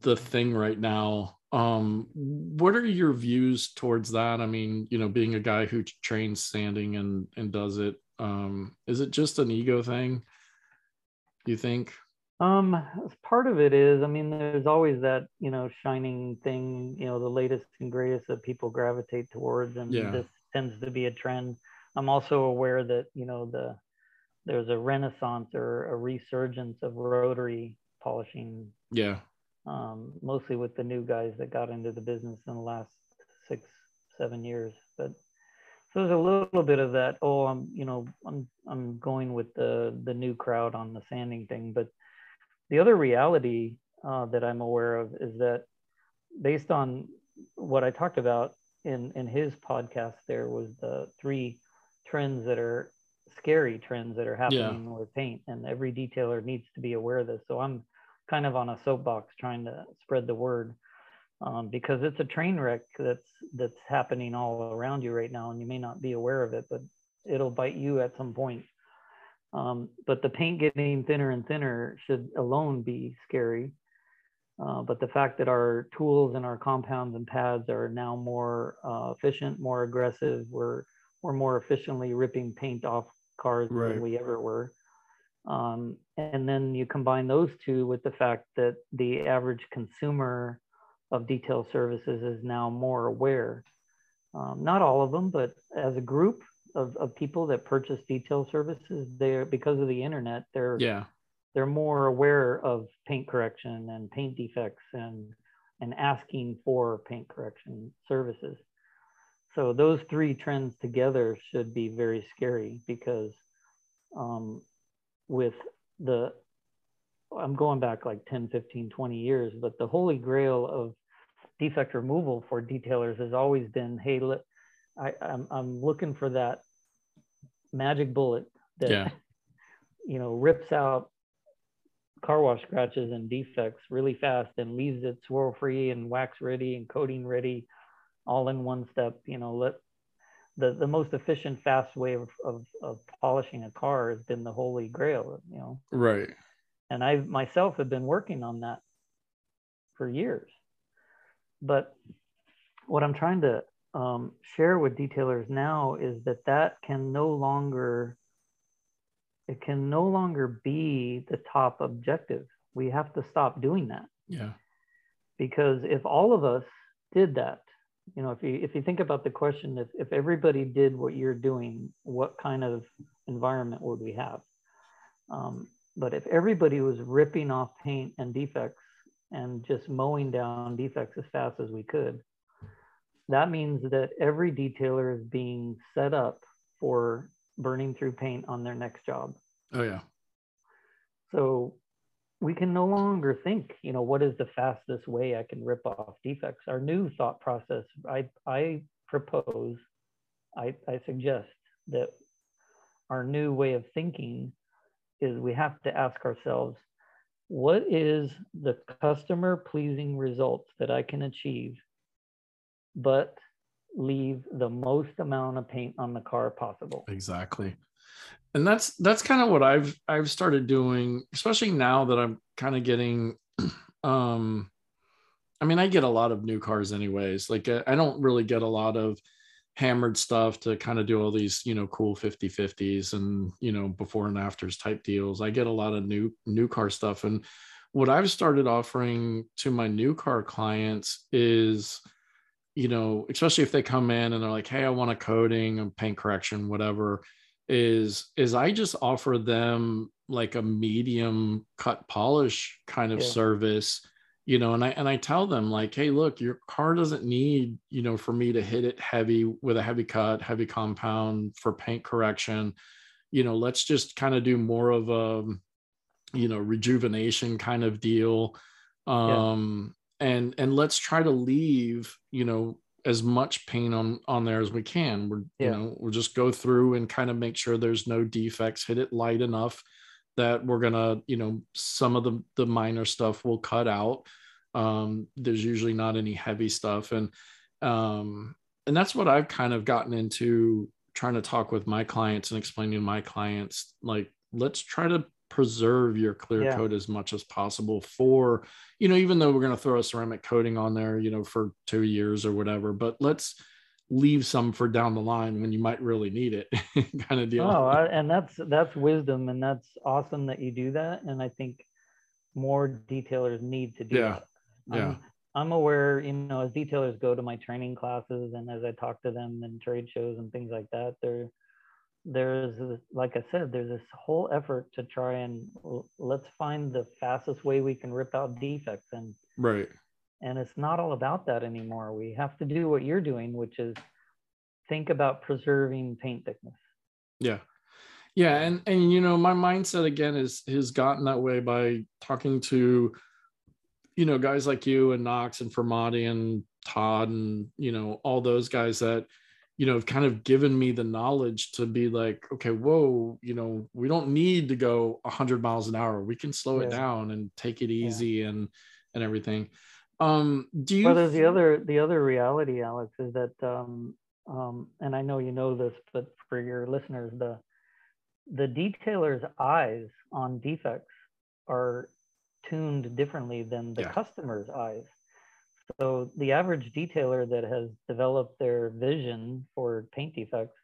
the thing right now um what are your views towards that i mean you know being a guy who trains sanding and and does it um is it just an ego thing you think Um, part of it is, I mean, there's always that, you know, shining thing, you know, the latest and greatest that people gravitate towards, and Yeah. this tends to be a trend. I'm also aware that, you know, the there's a renaissance or a resurgence of rotary polishing, yeah um, mostly with the new guys that got into the business in the last six, seven years. But so there's a little bit of that. Oh, I'm, you know, I'm I'm going with the the new crowd on the sanding thing, but the other reality uh, that I'm aware of is that based on what I talked about in in his podcast, there was the three trends that are scary trends that are happening with paint, and every detailer needs to be aware of this. So I'm kind of on a soapbox trying to spread the word um, because it's a train wreck that's that's happening all around you right now, and you may not be aware of it, but it'll bite you at some point. Um, but the paint getting thinner and thinner should alone be scary. Uh, but the fact that our tools and our compounds and pads are now more uh, efficient, more aggressive, we're we're more efficiently ripping paint off cars Right. than we ever were. Um, and then you combine those two with the fact that the average consumer of detail services is now more aware. Um, not all of them, but as a group of, of people that purchase detail services, they're because of the internet, they're yeah they're more aware of paint correction and paint defects and and asking for paint correction services. So those three trends together should be very scary because um, with the I'm going back like 10, 15, 20 years, but the holy grail of defect removal for detailers has always been, hey, let, I, I'm, I'm looking for that magic bullet that Yeah. (laughs) you know rips out car wash scratches and defects really fast and leaves it swirl free and wax ready and coating ready all in one step. You know, let the the most efficient, fast way of of, of polishing a car has been the holy grail. You know, Right. and I myself have been working on that for years. But what I'm trying to um, share with detailers now is that that can no longer it can no longer be the top objective. We have to stop doing that Yeah. because if all of us did that, you know, if you if you think about the question, if if everybody did what you're doing, what kind of environment would we have? Um, but if everybody was ripping off paint and defects and just mowing down defects as fast as we could, that means that every detailer is being set up for burning through paint on their next job. Oh yeah. So we can no longer think, you know, what is the fastest way I can rip off defects? Our new thought process, I, I propose, I, I suggest that our new way of thinking is we have to ask ourselves, what is the customer pleasing results that I can achieve, but leave the most amount of paint on the car possible? exactly and that's that's kind of what i've i've started doing especially now that i'm kind of getting (clears throat) um i mean i get a lot of new cars anyways. Like uh, i don't really get a lot of hammered stuff to kind of do all these you know cool 50 50s and you know before and afters type deals. I get a lot of new new car stuff. And what i've started offering to my new car clients is you know especially if they come in and they're like hey i want a coating a paint correction whatever is is I just offer them like a medium cut polish kind of Yeah. service, you know, and I and I tell them like, hey, look, your car doesn't need, you know, for me to hit it heavy with a heavy cut, heavy compound for paint correction. You know, let's just kind of do more of a you know, rejuvenation kind of deal. Um and and let's try to leave, you know, as much paint on on there as we can. We're Yeah. you know we'll just go through and kind of make sure there's no defects. Hit it light enough that we're gonna you know some of the the minor stuff we'll cut out. Um, there's usually not any heavy stuff, and um, and that's what I've kind of gotten into trying to talk with my clients and explaining to my clients like let's try to preserve your clear Yeah. coat as much as possible for you know even though we're going to throw a ceramic coating on there you know for two years or whatever but let's leave some for down the line when you might really need it (laughs) kind of deal Oh, I, and that's that's wisdom, and that's awesome that you do that. And I think more detailers need to do Yeah. that. Yeah. I'm, I'm aware, you know, as detailers go to my training classes and as I talk to them in trade shows and things like that, there, there's this- like I said, there's this whole effort to try and let's find the fastest way we can rip out defects and right and it's not all about that anymore. We have to do what you're doing, which is think about preserving paint thickness. Yeah. Yeah. And and you know, my mindset again is has gotten that way by talking to, you know, guys like you and Knox and Fermati and Todd and you know, all those guys that, you know, have kind of given me the knowledge to be like, okay, whoa, you know, we don't need to go hundred miles an hour. We can slow it down and take it easy and and everything. Um, do you well there's the other the other reality alex is that um, um, and i know you know this but for your listeners the the detailer's eyes on defects are tuned differently than the Yeah. customer's eyes so the average detailer that has developed their vision for paint defects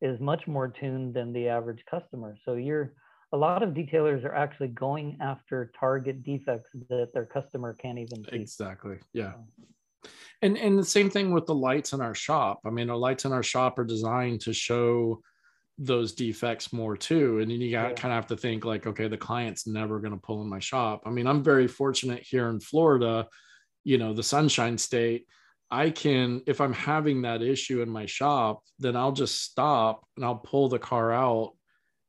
is much more tuned than the average customer so you're a lot of detailers are actually going after target defects that their customer can't even see Exactly. Yeah. And and the same thing with the lights in our shop. I mean, our lights in our shop are designed to show those defects more too. And then you got Yeah. kind of have to think like, okay, the client's never going to pull in my shop. I mean, I'm very fortunate here in Florida, you know, the sunshine state. I can, if I'm having that issue in my shop, then I'll just stop and I'll pull the car out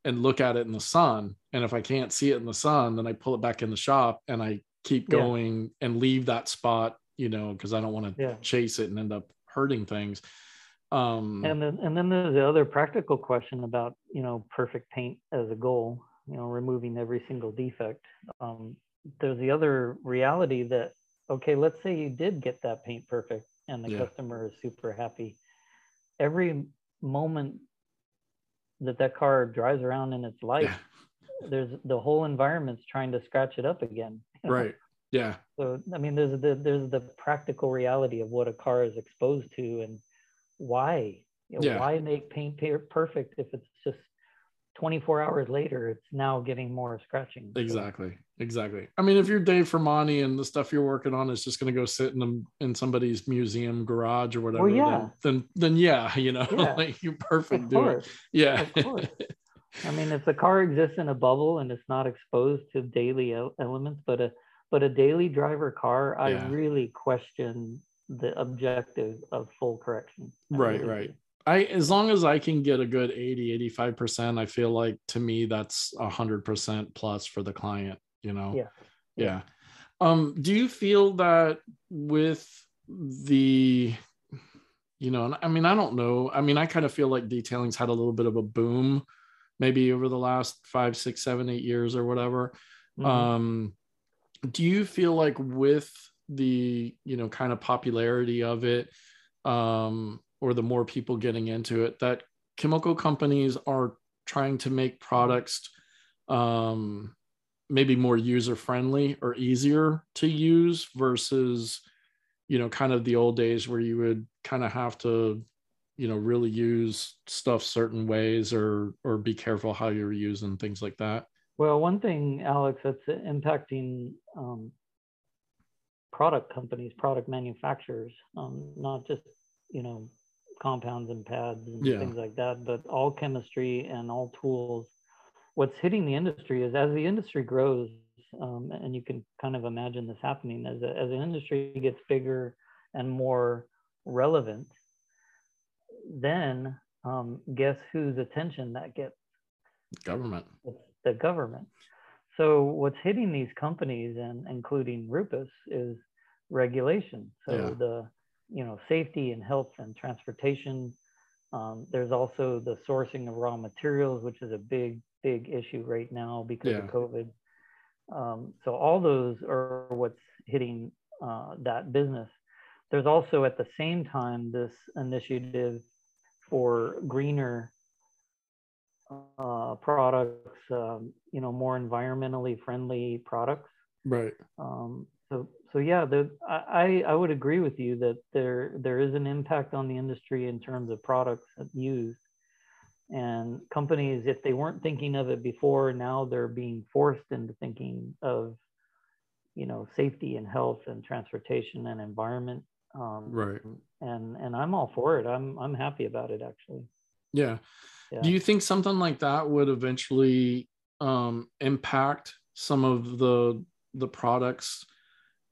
and look at it in the sun. And if I can't see it in the sun, then I pull it back in the shop and I keep Yeah. going and leave that spot, you know, because I don't want to Yeah. chase it and end up hurting things. Um, And then, and then there's the other practical question about, you know, perfect paint as a goal, you know, removing every single defect. Um, there's the other reality that, okay, let's say you did get that paint perfect. and the Yeah. customer is super happy. Every moment that that car drives around in its life, there's the whole environment's trying to scratch it up again. Right. Yeah. So I mean, there's the there's the practical reality of what a car is exposed to and why. You know, Yeah. Why make paint perfect if it's 24 hours later, it's now getting more scratching. Exactly. Exactly. I mean, if you're Dave Fermani and the stuff you're working on is just going to go sit in in somebody's museum garage or whatever, well, yeah. then, then then yeah, (laughs) you know, Yeah. like you perfect Of. Yeah. Of course. (laughs) I mean, if the car exists in a bubble and it's not exposed to daily elements, but a but a daily driver car, I Yeah. really question the objective of full correction. I right, really right. do. I as long as I can get a good 80, 85%, I feel like to me that's a hundred percent plus for the client, you know? Yeah. yeah um do you feel that with the you know i mean i don't know i mean i kind of feel like detailing's had a little bit of a boom maybe over the last five six seven eight years or whatever Mhm. um do you feel like with the you know kind of popularity of it um or the more people getting into it that chemical companies are trying to make products um maybe more user friendly or easier to use versus you know kind of the old days where you would kind of have to you know really use stuff certain ways or or be careful how you're using things like that. Well, one thing, Alex, that's impacting um, product companies, product manufacturers, um, not just you know compounds and pads and Yeah. things like that, but all chemistry and all tools. What's hitting the industry is as the industry grows, um, and you can kind of imagine this happening as a, as the industry gets bigger and more relevant, then um, guess whose attention that gets? government It's the government. So what's hitting these companies and including Rupes is regulation. So Yeah. the you know safety and health and transportation. Um, there's also the sourcing of raw materials, which is a big big issue right now because Yeah. of COVID. Um, so all those are what's hitting uh, that business. There's also at the same time this initiative for greener uh, products, um, you know, more environmentally friendly products. right Um, so, so yeah, the, I, I I would agree with you that there there is an impact on the industry in terms of products used, and companies, if they weren't thinking of it before, now they're being forced into thinking of, you know, safety and health and transportation and environment. Um, right and and I'm all for it. I'm I'm happy about it actually. yeah Yeah. do you think something like that would eventually um impact some of the the products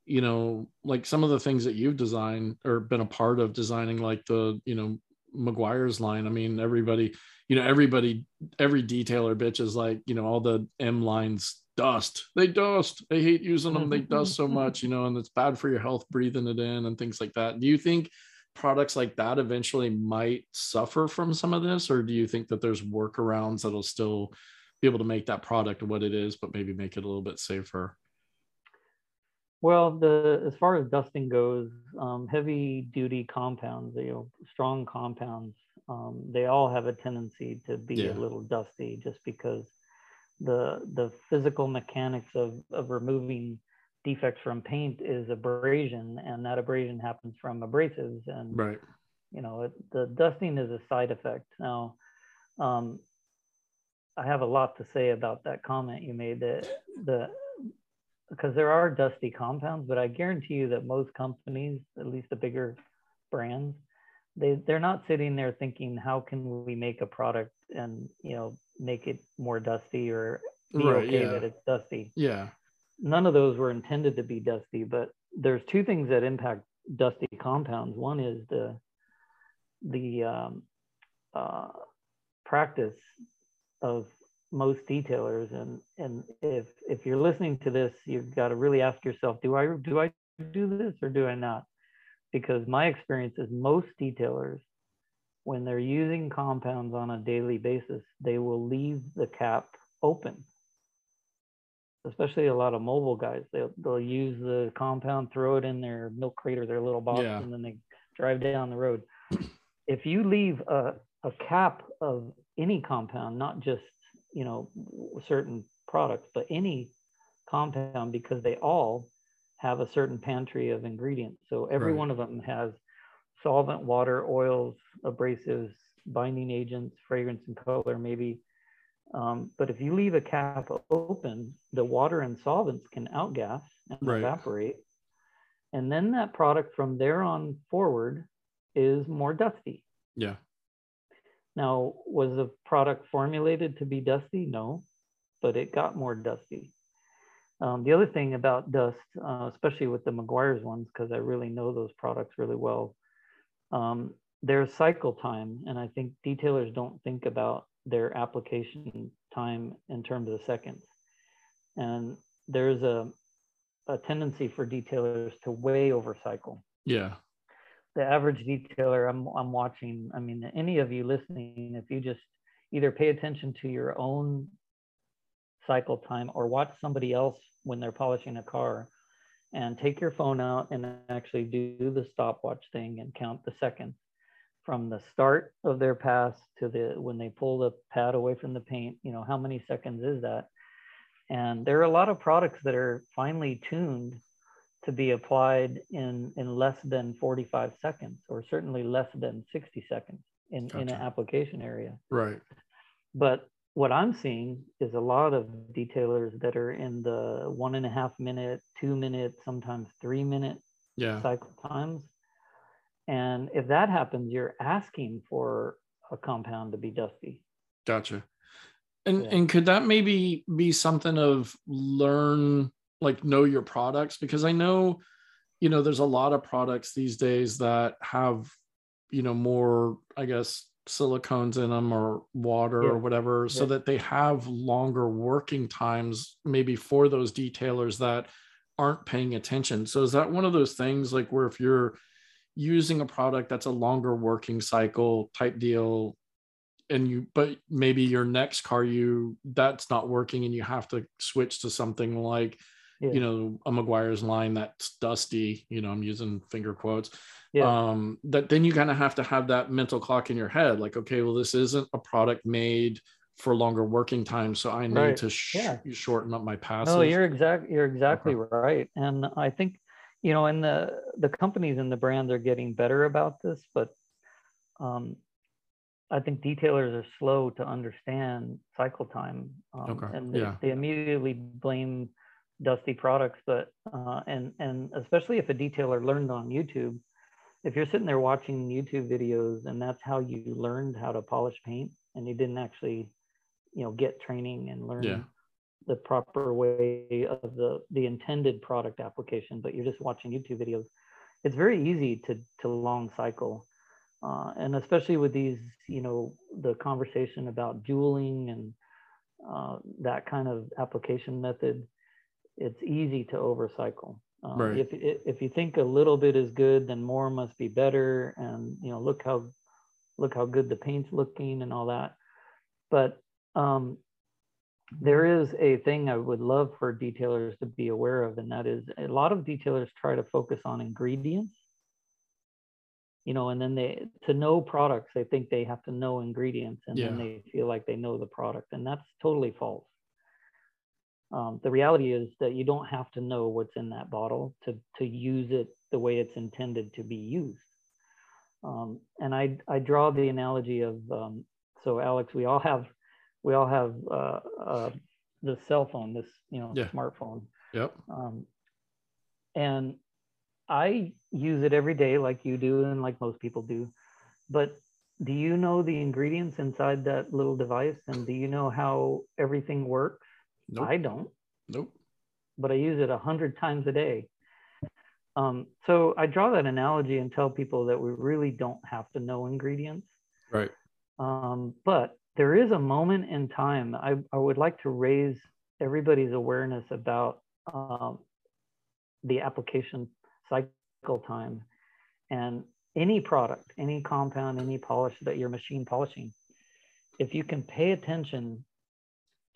you know like some of the things that you've designed or been a part of designing like the you know Meguiar's line. I mean everybody you know everybody every detailer bitch is like you know all the m lines dust. They dust. They hate using them. They dust so mm-hmm. much you know and it's bad for your health breathing it in and things like that. Do you think products like that eventually might suffer from some of this or do you think that there's workarounds that'll still be able to make that product what it is but maybe make it a little bit safer Well, the as far as dusting goes, um, heavy duty compounds, you know, strong compounds, um, they all have a tendency to be Yeah. a little dusty just because the the physical mechanics of of removing defects from paint is abrasion, and that abrasion happens from abrasives, and right you know, it, the dusting is a side effect. Now, um, I have a lot to say about that comment you made that the because there are dusty compounds, but I guarantee you that most companies, at least the bigger brands, they they're not sitting there thinking how can we make a product and you know make it more dusty or be Right, okay yeah. that it's dusty. yeah None of those were intended to be dusty, but there's two things that impact dusty compounds. One is the the um, uh, practice of most detailers, and and if if you're listening to this, you've got to really ask yourself, do I do I do this or do I not? Because my experience is most detailers, when they're using compounds on a daily basis, they will leave the cap open. Especially a lot of mobile guys, they'll they'll use the compound, throw it in their milk crate or their little box, Yeah. and then they drive down the road. if you leave a, a cap of any compound, not just you know certain products, but any compound, because they all have a certain pantry of ingredients. So every Right. one of them has solvent, water, oils, abrasives, binding agents, fragrance and color, maybe. Um, but if you leave a cap open, the water and solvents can outgas and Right. evaporate. And then that product from there on forward is more dusty. Yeah. Now, was the product formulated to be dusty? No, but it got more dusty. Um, the other thing about dust, uh, especially with the Meguiar's ones, because I really know those products really well, um, there's cycle time. And I think detailers don't think about their application time in terms of seconds. And there's a, a tendency for detailers to way over cycle. Yeah. The average detailer I'm, I'm watching, I mean, any of you listening, if you just either pay attention to your own cycle time or watch somebody else when they're polishing a car and take your phone out and actually do the stopwatch thing and count the seconds from the start of their pass to the when they pull the pad away from the paint you know how many seconds is that? And there are a lot of products that are finely tuned to be applied in in less than 45 seconds or certainly less than 60 seconds in, in an application area Right. but what i'm seeing is a lot of detailers that are in the one and a half minute two minute sometimes three minute Yeah. cycle times and if that happens you're asking for a compound to be dusty Gotcha. And Yeah. and could that maybe be something of learn like know your products because I know you know there's a lot of products these days that have you know more I guess silicones in them or water Yeah. or whatever so Yeah. that they have longer working times maybe for those detailers that aren't paying attention. So is that one of those things like where if you're using a product that's a longer working cycle type deal and you but maybe your next car you that's not working and you have to switch to something like Yeah. you know a Meguiar's line that's dusty you know i'm using finger quotes Yeah. um that then you kind of have to have that mental clock in your head like okay well this isn't a product made for longer working time so i need Right. to sh- Yeah. shorten up my passes No, you're exact. You're exactly right. And I think, you know, and the the companies and the brands are getting better about this, but um, I think detailers are slow to understand cycle time, um, Okay, and they, yeah. they immediately blame dusty products. But uh, and and especially if a detailer learned on YouTube, if you're sitting there watching YouTube videos and that's how you learned how to polish paint, and you didn't actually, you know, get training and learn Yeah. the proper way of the the intended product application, but you're just watching YouTube videos. It's very easy to to long cycle, uh, and especially with these, you know, the conversation about jeweling and uh, that kind of application method. It's easy to overcycle. Um, Right. If if you think a little bit is good, then more must be better, and you know, look how look how good the paint's looking and all that. But um, there is a thing I would love for detailers to be aware of, and that is a lot of detailers try to focus on ingredients. You know, and then they to know products, they think they have to know ingredients, and then they feel like they know the product, and that's totally false. Um, the reality is that you don't have to know what's in that bottle to to use it the way it's intended to be used. Um, and I I draw the analogy of um, so Alex, we all have we all have uh, uh, the cell phone, this you know Yeah. smartphone, yep um, and I use it every day, like you do, and like most people do. But do you know the ingredients inside that little device, and do you know how everything works? Nope. I don't nope but I use it a hundred times a day. Um, so I draw that analogy and tell people that we really don't have to know ingredients. right Um, but there is a moment in time I, I would like to raise everybody's awareness about um, the application cycle time and any product, any compound, any polish that you're machine polishing. If you can pay attention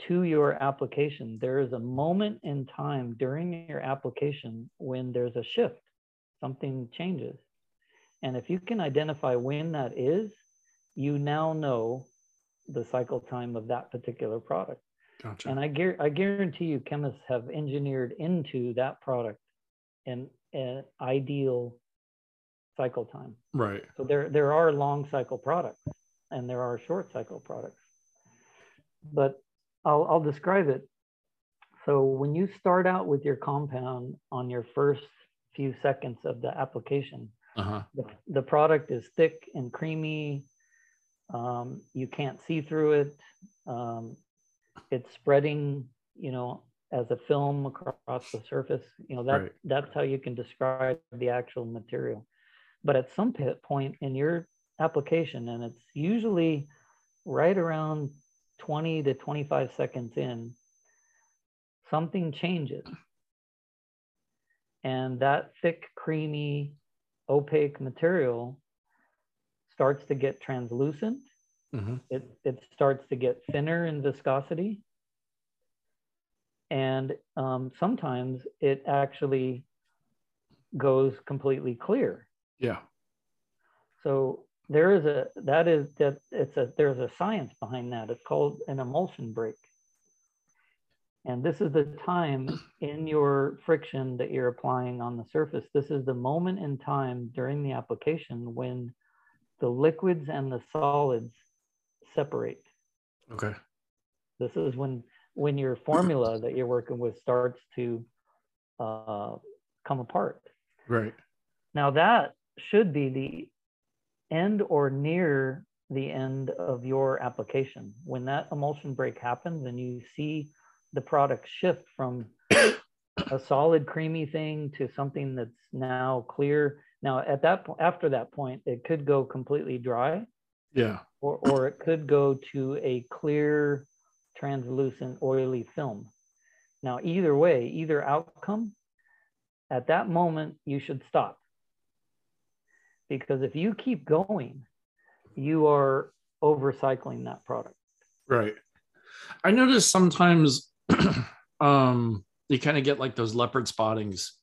to your application, there is a moment in time during your application when there's a shift, something changes. And if you can identify when that is, you now know the cycle time of that particular product. Gotcha. And I, guar- I guarantee you, chemists have engineered into that product an, an ideal cycle time. right. So there, there are long cycle products and there are short cycle products. But I'll, I'll describe it. So when you start out with your compound on your first few seconds of the application, Uh-huh. the, the product is thick and creamy. Um, you can't see through it. Um, it's spreading, you know, as a film across the surface. You know, that Right. that's how you can describe the actual material. But at some point in your application, and it's usually right around 20 to 25 seconds in, something changes. And that thick, creamy, opaque material starts to get translucent. hmm It, it starts to get thinner in viscosity. And um, sometimes it actually goes completely clear. Yeah. So there is a that is that it's a there's a science behind that. It's called an emulsion break. And this is the time in your friction that you're applying on the surface. This is the moment in time during the application when the liquids and the solids separate. Okay. This is when when your formula that you're working with starts to uh, come apart. Right. Now that should be the end or near the end of your application. When that emulsion break happens and you see the product shift from a solid creamy thing to something that's now clear. Now at that point, after that point, it could go completely dry Yeah. or, or it could go to a clear, translucent, oily film. Now, either way, either outcome, at that moment, you should stop. Because if you keep going, you are overcycling that product. Right. I notice sometimes (clears throat) um you kind of get like those leopard spottings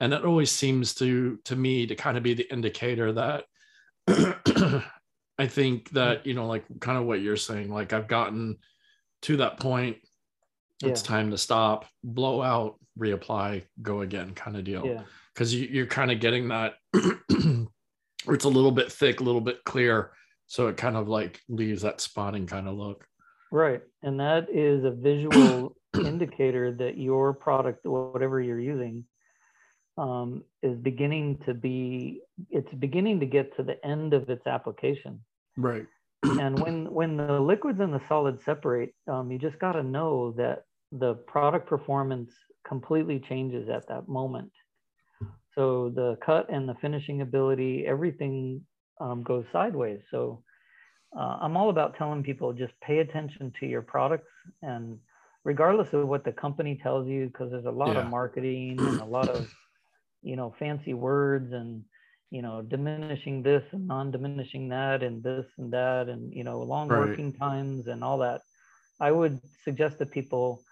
and that always seems to to me to kind of be the indicator that (clears throat) I think that you know like kind of what you're saying like I've gotten to that point it's Yeah. time to stop blow out reapply go again kind of deal Yeah. because you, you're kind of getting that (clears throat) it's a little bit thick a little bit clear so it kind of like leaves that spotting kind of look Right. And that is a visual (clears throat) indicator that your product, whatever you're using, um, is beginning to be, it's beginning to get to the end of its application. right (clears throat) and when when the liquids and the solids separate, um, you just got to know that the product performance completely changes at that moment. So the cut and the finishing ability, everything um, goes sideways. So uh, I'm all about telling people just pay attention to your products and regardless of what the company tells you, because there's a lot Yeah. of marketing and a lot of you know fancy words and you know diminishing this and non-diminishing that and this and that and you know long Right. working times and all that i would suggest that people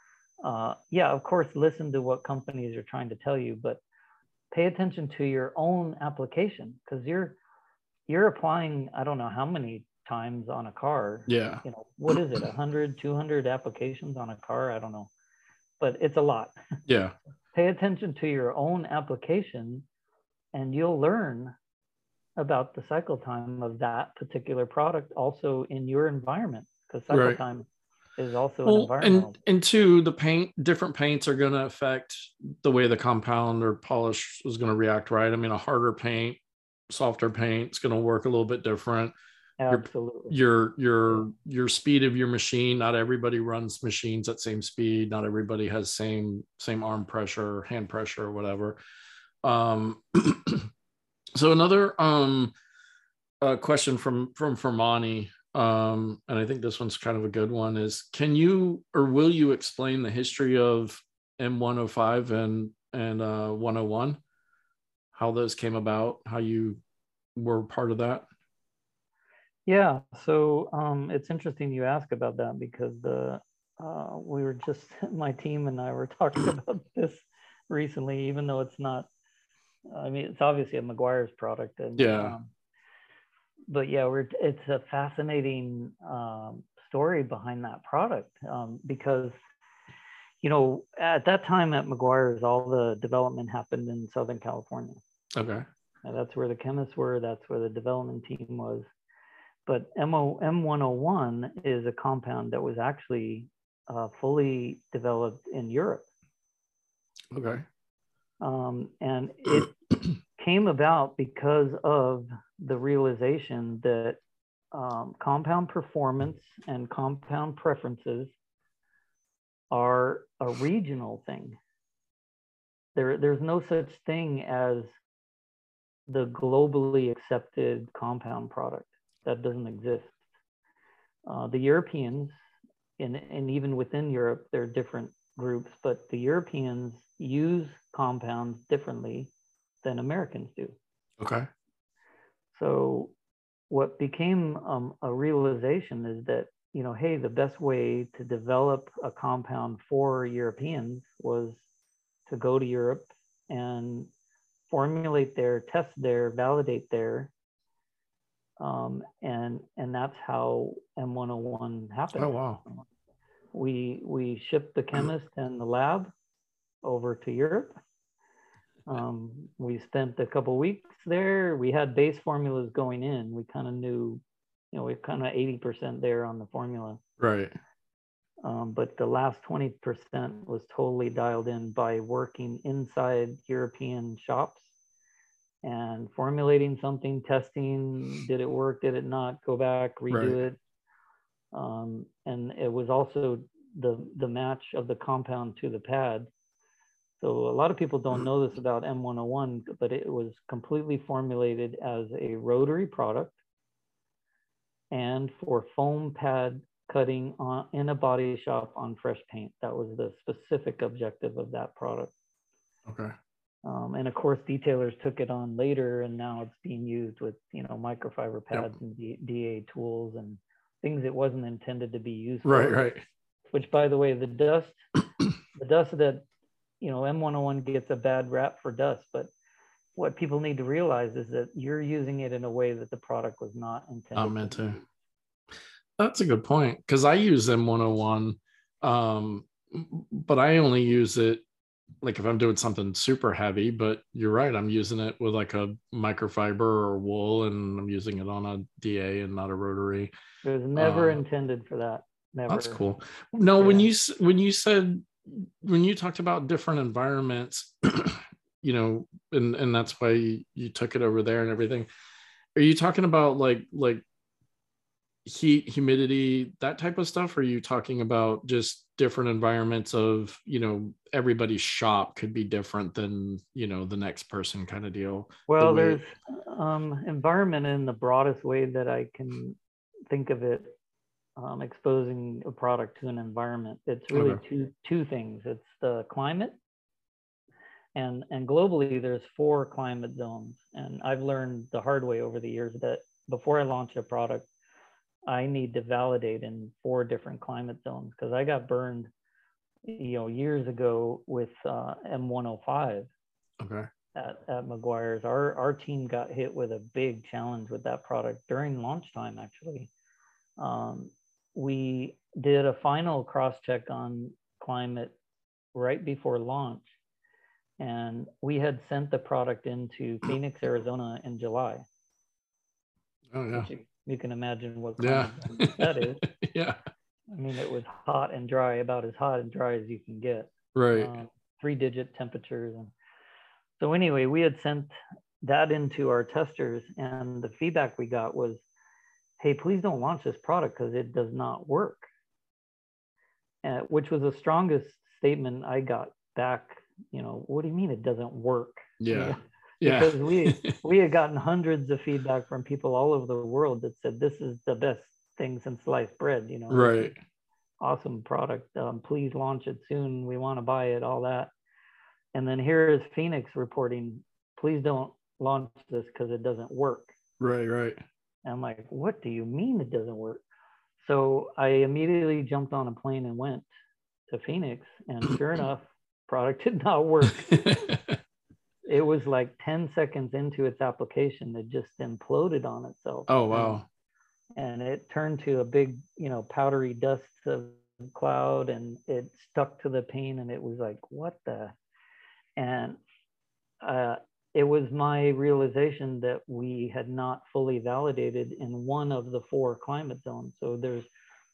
uh, yeah of course listen to what companies are trying to tell you but pay attention to your own application because you're you're applying i don't know how many times on a car. Yeah. You know what is it 100 200 applications on a car? I don't know. But it's a lot. (laughs) Yeah. Pay attention to your own application and you'll learn about the cycle time of that particular product also in your environment because cycle Right. time is also an environmental and and two the paint different paints are going to affect the way the compound or polish is going to react right? I mean a harder paint softer paint is going to work a little bit different. Absolutely. your your your speed of your machine not everybody runs machines at same speed not everybody has same same arm pressure hand pressure or whatever. Um (clears throat) so another um uh, question from from Fermani um and i think this one's kind of a good one is can you or will you explain the history of m105 and and uh 101 how those came about how you were part of that Yeah, so um, it's interesting you ask about that because the uh, we were just (laughs) my team and I were talking (clears throat) about this recently, even though it's not I mean, it's obviously a Meguiar's product. And, Yeah. Um, but yeah, we're it's a fascinating um, story behind that product um, because you know at that time at Meguiar's, all the development happened in Southern California. Okay. And that's where the chemists were. That's where the development team was. But MO, M101 is a compound that was actually uh, fully developed in Europe. Okay. Um, and it (clears throat) came about because of the realization that um, compound performance and compound preferences are a regional thing. There, there's no such thing as the globally accepted compound product. That doesn't exist. Uh, the Europeans, and, and even within Europe, there are different groups, but the Europeans use compounds differently than Americans do. Okay. So, what became um, a realization is that, you know, hey, the best way to develop a compound for Europeans was to go to Europe and formulate there, test there, validate there. Um, and and that's how M101 happened. Oh wow. We we shipped the chemist and the lab over to Europe. Um, we spent a couple weeks there. We had base formulas going in. We kind of knew, you know, we're kind of 80% there on the formula. Right. Um, but the last 20% was totally dialed in by working inside European shops and formulating something, testing, did it work, did it not, go back, redo Right. it. Um, and it was also the, the match of the compound to the pad. So a lot of people don't know this about M101, but it was completely formulated as a rotary product and for foam pad cutting on, in a body shop on fresh paint. That was the specific objective of that product. Okay. Um, and of course, detailers took it on later, and now it's being used with you know microfiber Yep. pads and D- DA tools and things it wasn't intended to be used Right. for. Right. Which, by the way, the dust, (coughs) the dust that you know M101 gets a bad rap for dust, but what people need to realize is that you're using it in a way that the product was not intended. Not meant to. That's a good point because I use M101, um, but I only use it like if I'm doing something super heavy. But you're right, I'm using it with like a microfiber or wool, and I'm using it on a DA and not a rotary. It was never Uh, intended for that. Never. That's cool. No, when you when you said when you talked about different environments, (clears throat) you know, and and that's why you, you took it over there and everything. Are you talking about like like heat, humidity, that type of stuff? Or are you talking about just different environments of you know everybody's shop could be different than you know the next person kind of deal? The Well, way- there's um, environment in the broadest way that I can think of it, um, exposing a product to an environment. It's really Okay. two two things. It's the climate, and and globally there's four climate zones. And I've learned the hard way over the years that before I launch a product, I need to validate in four different climate zones because I got burned, you know, years ago with uh, M105 okay. at, at Meguiar's. Our our team got hit with a big challenge with that product during launch time. Actually, um, we did a final cross check on climate right before launch, and we had sent the product into Phoenix, Arizona, in July. Oh yeah. You, you can imagine what Yeah. that is. (laughs) yeah. I mean, it was hot and dry, about as hot and dry as you can get. Right. um, three digit temperatures. And so, anyway, we had sent that into our testers, and the feedback we got was, hey, please don't launch this product because it does not work. Uh, which was the strongest statement I got back. You know, what do you mean it doesn't work? (laughs) Yeah. Yeah. Because we (laughs) we had gotten hundreds of feedback from people all over the world that said this is the best thing since sliced bread. You know, Right. awesome product. Um, please launch it soon. We want to buy it. All that. And then here is Phoenix reporting, please don't launch this because it doesn't work. Right. Right. And I'm like, what do you mean it doesn't work? So I immediately jumped on a plane and went to Phoenix, and (clears throat) sure enough, product (laughs) did not work. (laughs) it was like 10 seconds into its application, it just imploded on itself. Oh And- wow. and it turned to a big, you know, powdery dust of cloud and it stuck to the pane and it was like, what the? And uh, it was my realization that we had not fully validated in one of the four climate zones. So there's,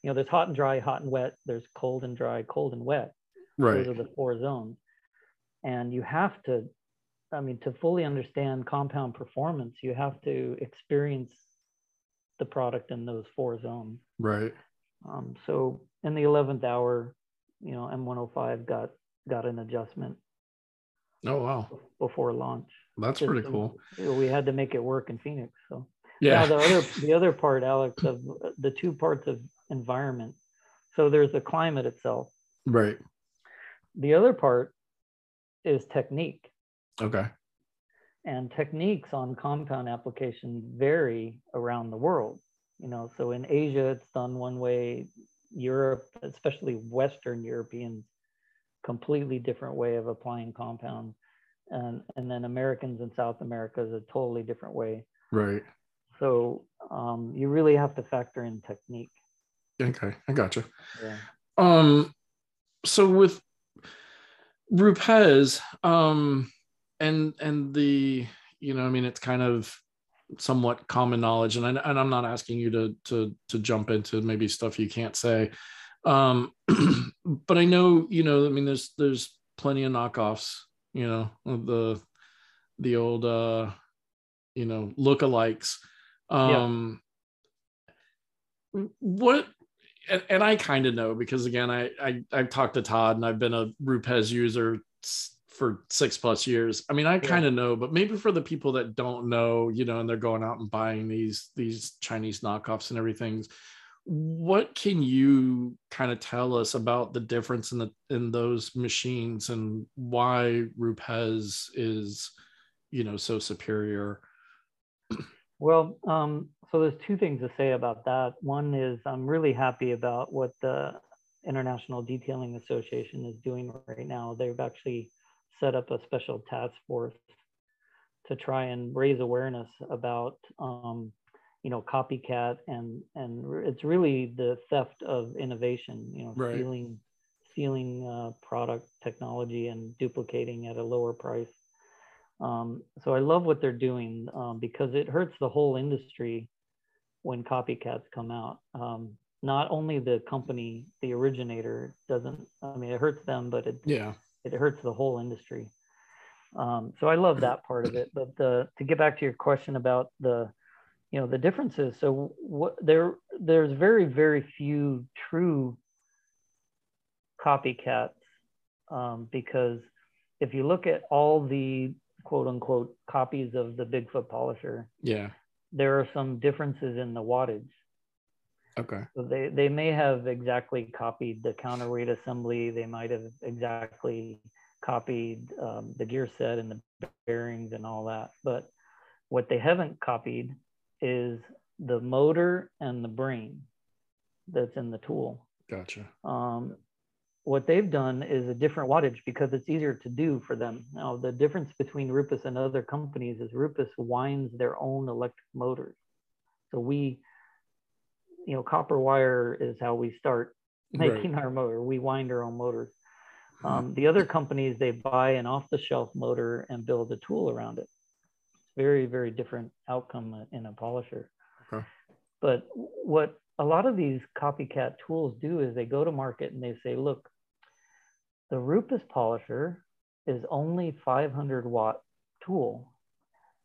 you know, there's hot and dry, hot and wet, there's cold and dry, cold and wet. Right. Those are the four zones. And you have to, I mean, to fully understand compound performance, you have to experience the product in those four zones. Right. Um, so in the 11th hour, you know, M105 got got an adjustment Oh wow. before launch. That's Just pretty cool. We had to make it work in Phoenix. So Yeah. now the other the other part, Alex, of uh, the two parts of environment. So there's the climate itself. Right. The other part is technique. Okay. and techniques on compound application vary around the world you know so in asia it's done one way europe especially western europeans completely different way of applying compound and and then americans in south america is a totally different way Right. so um, you really have to factor in technique Okay. I gotcha. yeah Um, so with Rupes, um, and and the you know, I mean, it's kind of somewhat common knowledge, and I, and I'm not asking you to to to jump into maybe stuff you can't say, um, (clears throat) but I know you know, I mean, there's there's plenty of knockoffs, you know, the the old uh, you know, lookalikes. Um, what and, and I kind of know because again, I, I I've talked to Todd and I've been a rupes user for six plus years. I mean, I kind of know, but maybe for the people that don't know, you know, and they're going out and buying these these Chinese knockoffs and everything, what can you kind of tell us about the difference in the in those machines and why Rupes is, you know, so superior? Well, um, so there's two things to say about that. One is I'm really happy about what the International Detailing Association is doing right now. They've actually set up a special task force to try and raise awareness about, um, you know, copycat and and it's really the theft of innovation. You know, Right. stealing stealing uh, product technology and duplicating at a lower price. Um, so I love what they're doing um, because it hurts the whole industry when copycats come out. Um, not only the company, the originator doesn't. I mean, it hurts them, but it Yeah. it hurts the whole industry. Um, so I love that part of it. But the, to get back to your question about the, you know, the differences. So what there there's very very few true copycats um, because if you look at all the quote unquote copies of the Bigfoot polisher, Yeah. there are some differences in the wattage. Okay. So they, they may have exactly copied the counterweight assembly. They might have exactly copied um, the gear set and the bearings and all that. But what they haven't copied is the motor and the brain that's in the tool. Gotcha. Um, what they've done is a different wattage because it's easier to do for them. Now, the difference between Rupes and other companies is Rupes winds their own electric motors. So we, you know, copper wire is how we start Right. making our motor. We wind our own motors. Um, the other companies, they buy an off the shelf motor and build a tool around it. Very, very different outcome in a polisher. Okay. But what a lot of these copycat tools do is they go to market and they say, look, the Rupes polisher is only 500 watt tool.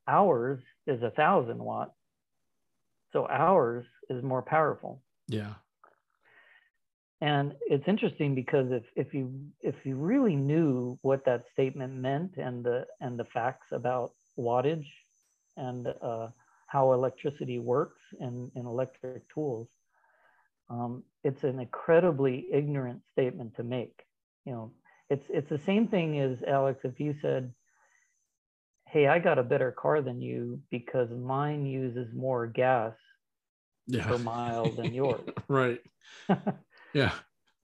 Ours is a thousand watt. So ours is more powerful. Yeah. And it's interesting because if, if you if you really knew what that statement meant and the and the facts about wattage and uh, how electricity works in, in electric tools, um, it's an incredibly ignorant statement to make. You know, it's it's the same thing as Alex. If you said, "Hey, I got a better car than you because mine uses more gas Yeah. per mile than yours," (laughs) right. (laughs) Yeah.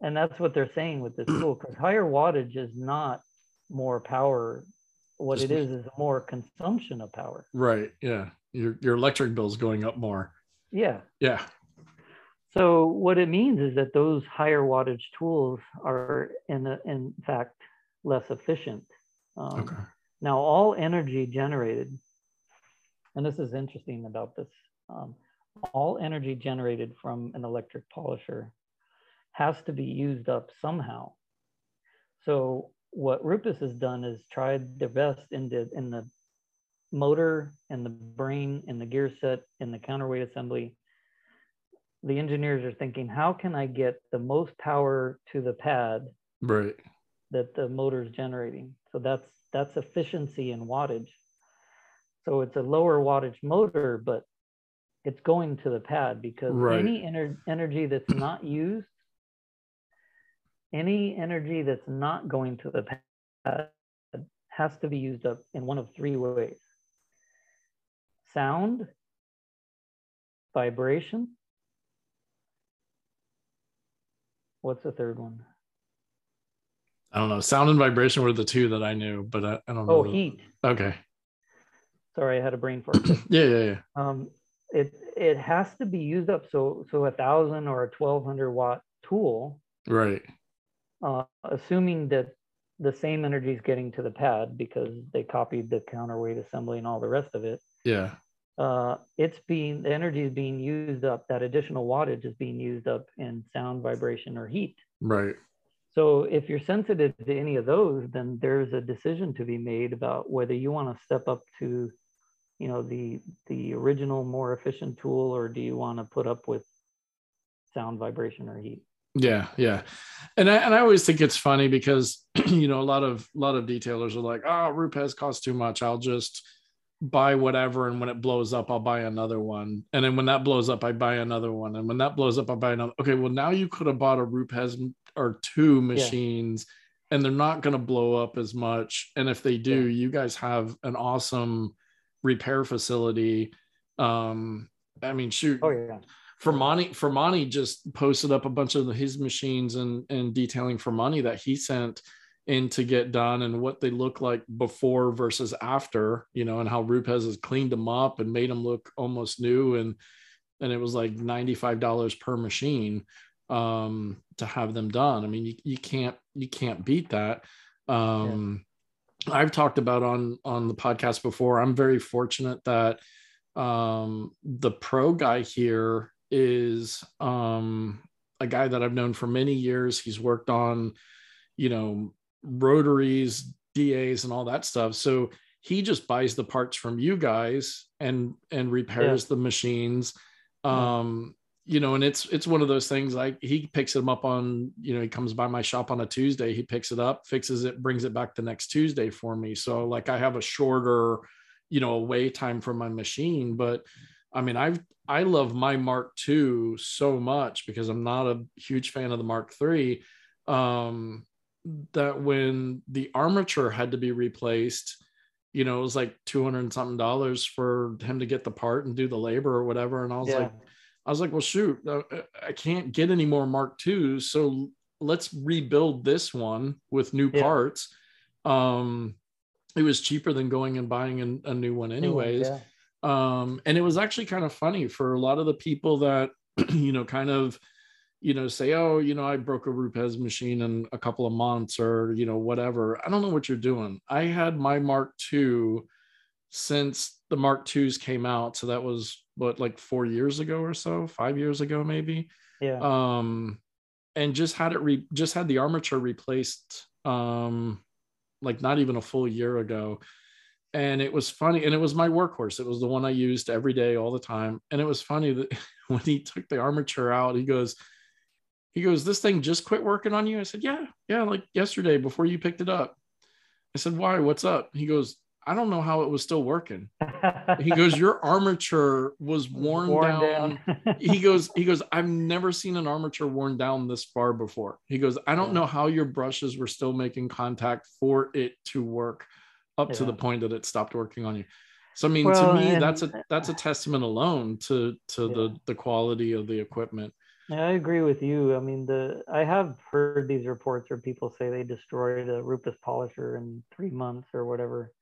and that's what they're saying with this tool because higher wattage is not more power what Just- it is is more consumption of power. Right. Yeah. Your your electric bill's going up more. Yeah. Yeah. So what it means is that those higher wattage tools are in in fact less efficient. Um, Okay. Now all energy generated, and this is interesting about this, um, all energy generated from an electric polisher has to be used up somehow. So what Rupes has done is tried their best in the in the motor and the brain and the gear set and the counterweight assembly. The engineers are thinking, how can I get the most power to the pad Right. that the motor is generating? So that's that's efficiency in wattage. So it's a lower wattage motor, but it's going to the pad because Right. any ener- energy that's not used, any energy that's not going to the pad has to be used up in one of three ways sound, vibration. What's the third one? I don't know. Sound and vibration were the two that I knew, but I, I don't know. Oh, the- heat. Okay. Sorry, I had a brain fart. (coughs) Yeah, yeah, yeah. um, it it has to be used up. So so a thousand or a twelve hundred watt tool, Right. Uh, assuming that the same energy is getting to the pad because they copied the counterweight assembly and all the rest of it. Yeah. Uh, it's being the energy is being used up. That additional wattage is being used up in sound, vibration, or heat. Right. So if you're sensitive to any of those, then there's a decision to be made about whether you want to step up to, you know, the the original more efficient tool, or do you want to put up with sound, vibration, or heat? Yeah, yeah, and I and I always think it's funny because (clears throat) you know a lot of a lot of detailers are like, oh, Rupes costs too much. I'll just buy whatever, and when it blows up, I'll buy another one, and then when that blows up, I buy another one, and when that blows up, I buy another. Okay, well now you could have bought a Rupes or two machines, and they're not going to blow up as much. And if they do, you guys have an awesome repair facility. Um, I mean, shoot, Oh yeah, Fermani Fermani just posted up a bunch of his machines and and detailing for money that he sent in to get done and what they look like before versus after, you know, and how Rupes has cleaned them up and made them look almost new and and it was like $95 per machine um to have them done. I mean, you, you can't you can't beat that. Um I've talked about on on the podcast before. I'm very fortunate that um the pro guy here is um a guy that I've known for many years. He's worked on, you know, rotaries, DAs, and all that stuff. So he just buys the parts from you guys and and repairs the machines. Um, you know, and it's it's one of those things like he picks them up on, you know, he comes by my shop on a Tuesday, he picks it up, fixes it, brings it back the next Tuesday for me. So like I have a shorter, you know, away time for my machine, but I mean, I've I love my Mark II so much because I'm not a huge fan of the Mark III. Um, that when the armature had to be replaced, you know, it was like two hundred and something dollars for him to get the part and do the labor or whatever. And I was Yeah. like, I was like, well, shoot, uh, I can't get any more Mark IIs, so let's rebuild this one with new Yeah. parts. Um, it was cheaper than going and buying an- a new one, anyways yeah. Um and it was actually kind of funny for a lot of the people that (clears throat) you know kind of you know say oh you know i broke a rupes machine in a couple of months or you know whatever. I don't know what you're doing. I had my mark ii since the mark iis came out so that was what like four years ago or so five years ago maybe? Yeah. um and just had it re just had the armature replaced um like not even a full year ago and it was funny and it was my workhorse. It was the one i used every day all the time. And it was funny that (laughs) when he took the armature out he goes he goes this thing just quit working on you? I said yeah yeah like yesterday before you picked it up. I said why? What's up? He goes i don't know how it was still working. He (laughs) goes your armature was worn, Worn down, down. he (laughs) goes he goes i've never seen an armature worn down this far before. He goes i don't know how your brushes were still making contact for it to work up to the point that it stopped working on you so i mean Well, to me that's a that's a testament alone to to the the quality of the equipment Yeah, I agree with you. I mean, the I have heard these reports where people say they destroyed a Rupes polisher in three months or whatever.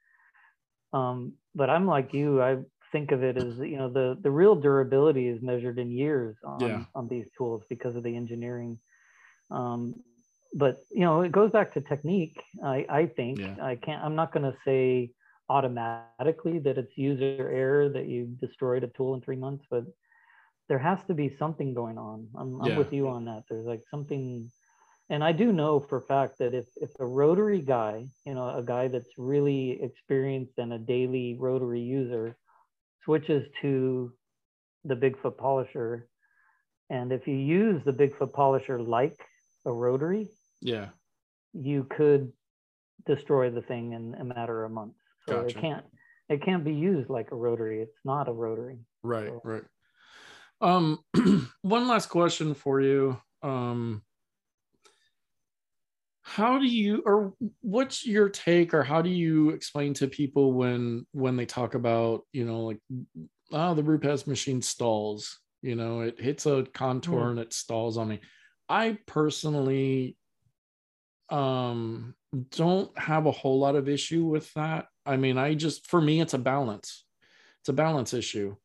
Um, but I'm like you. I think of it as you know the the real durability is measured in years on Yeah. on these tools because of the engineering. Um, but you know it goes back to technique. I I think Yeah. I can't. I'm not going to say automatically that it's user error that you destroyed a tool in three months, but there has to be something going on. I'm, I'm with you on that. There's like something, and I do know for a fact that if if a rotary guy, you know, a guy that's really experienced and a daily rotary user, switches to the Bigfoot polisher, and if you use the Bigfoot polisher like a rotary, Yeah. you could destroy the thing in a matter of months. So Gotcha. it can't it can't be used like a rotary. It's not a rotary. Right, So- right. Um, (clears throat) one last question for you. Um, how do you, or what's your take, or how do you explain to people when when they talk about, you know, like, oh, the Rupes machine stalls. You know, it hits a contour Hmm. and it stalls on me. I personally um don't have a whole lot of issue with that. I mean, I just for me it's a balance. It's a balance issue.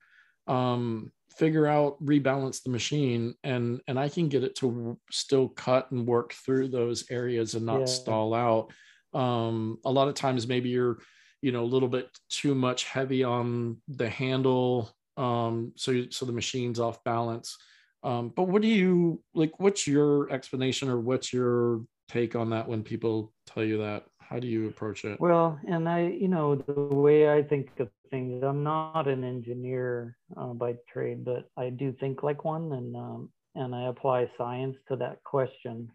Um figure out rebalance the machine and and I can get it to still cut and work through those areas and not Yeah. stall out. Um a lot of times maybe you're you know a little bit too much heavy on the handle um so so the machine's off balance. Um but what do you like what's your explanation or what's your take on that when people tell you that? How do you approach it? Well, and I, you know, the way I think of things, I'm not an engineer uh, by trade, but I do think like one, and um, and I apply science to that question.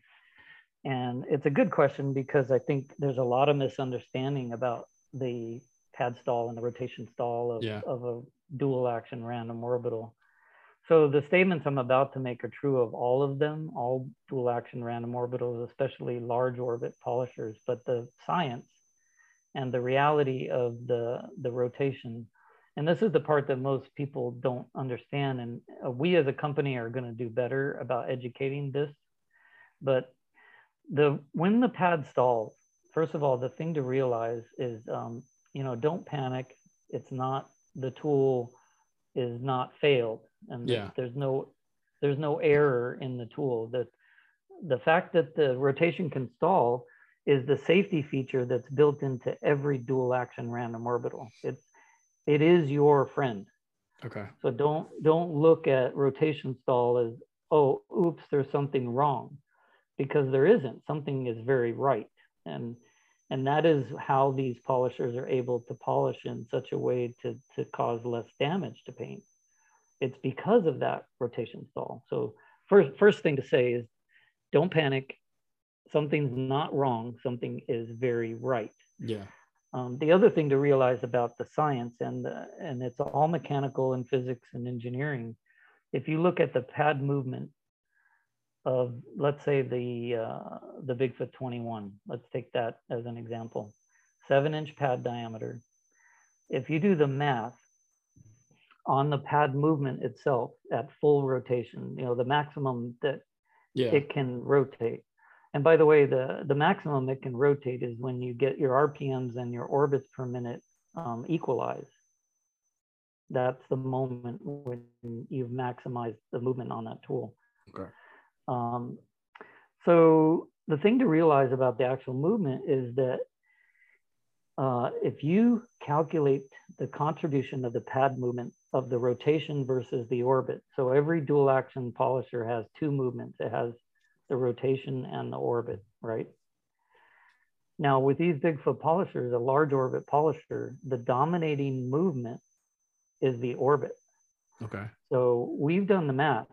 And it's a good question because I think there's a lot of misunderstanding about the pad stall and the rotation stall of, Yeah. of a dual action random orbital. So the statements I'm about to make are true of all of them, all dual action random orbitals, especially large orbit polishers. But the science and the reality of the the rotation, and this is the part that most people don't understand. And uh, we as a company are going to do better about educating this. But the when the pad stalls, first of all, the thing to realize is, um, you know, don't panic. It's not the tool is not failed, and Yeah. there's no there's no error in the tool. The the fact that the rotation can stall is the safety feature that's built into every dual action random orbital. It's it is your friend. Okay. So don't don't look at rotation stall as oh oops there's something wrong because there isn't something is very right and and that is how these polishers are able to polish in such a way to to cause less damage to paint it's because of that rotation stall so first first thing to say is don't panic something's not wrong something is very right Yeah. um, the other thing to realize about the science and the, and it's all mechanical and physics and engineering. If you look at the pad movement of let's say the uh, the Bigfoot 21, let's take that as an example, seven inch pad diameter. If you do the math on the pad movement itself at full rotation, you know the maximum that Yeah. it can rotate. And by the way, the, the maximum it can rotate is when you get your RPMs and your orbits per minute um, equalize. That's the moment when you've maximized the movement on that tool. Okay. Um, so the thing to realize about the actual movement is that uh, if you calculate the contribution of the pad movement of the rotation versus the orbit, so every dual action polisher has two movements. It has the rotation and the orbit, right? Now with these Bigfoot polishers, a large orbit polisher, the dominating movement is the orbit. Okay. So we've done the math,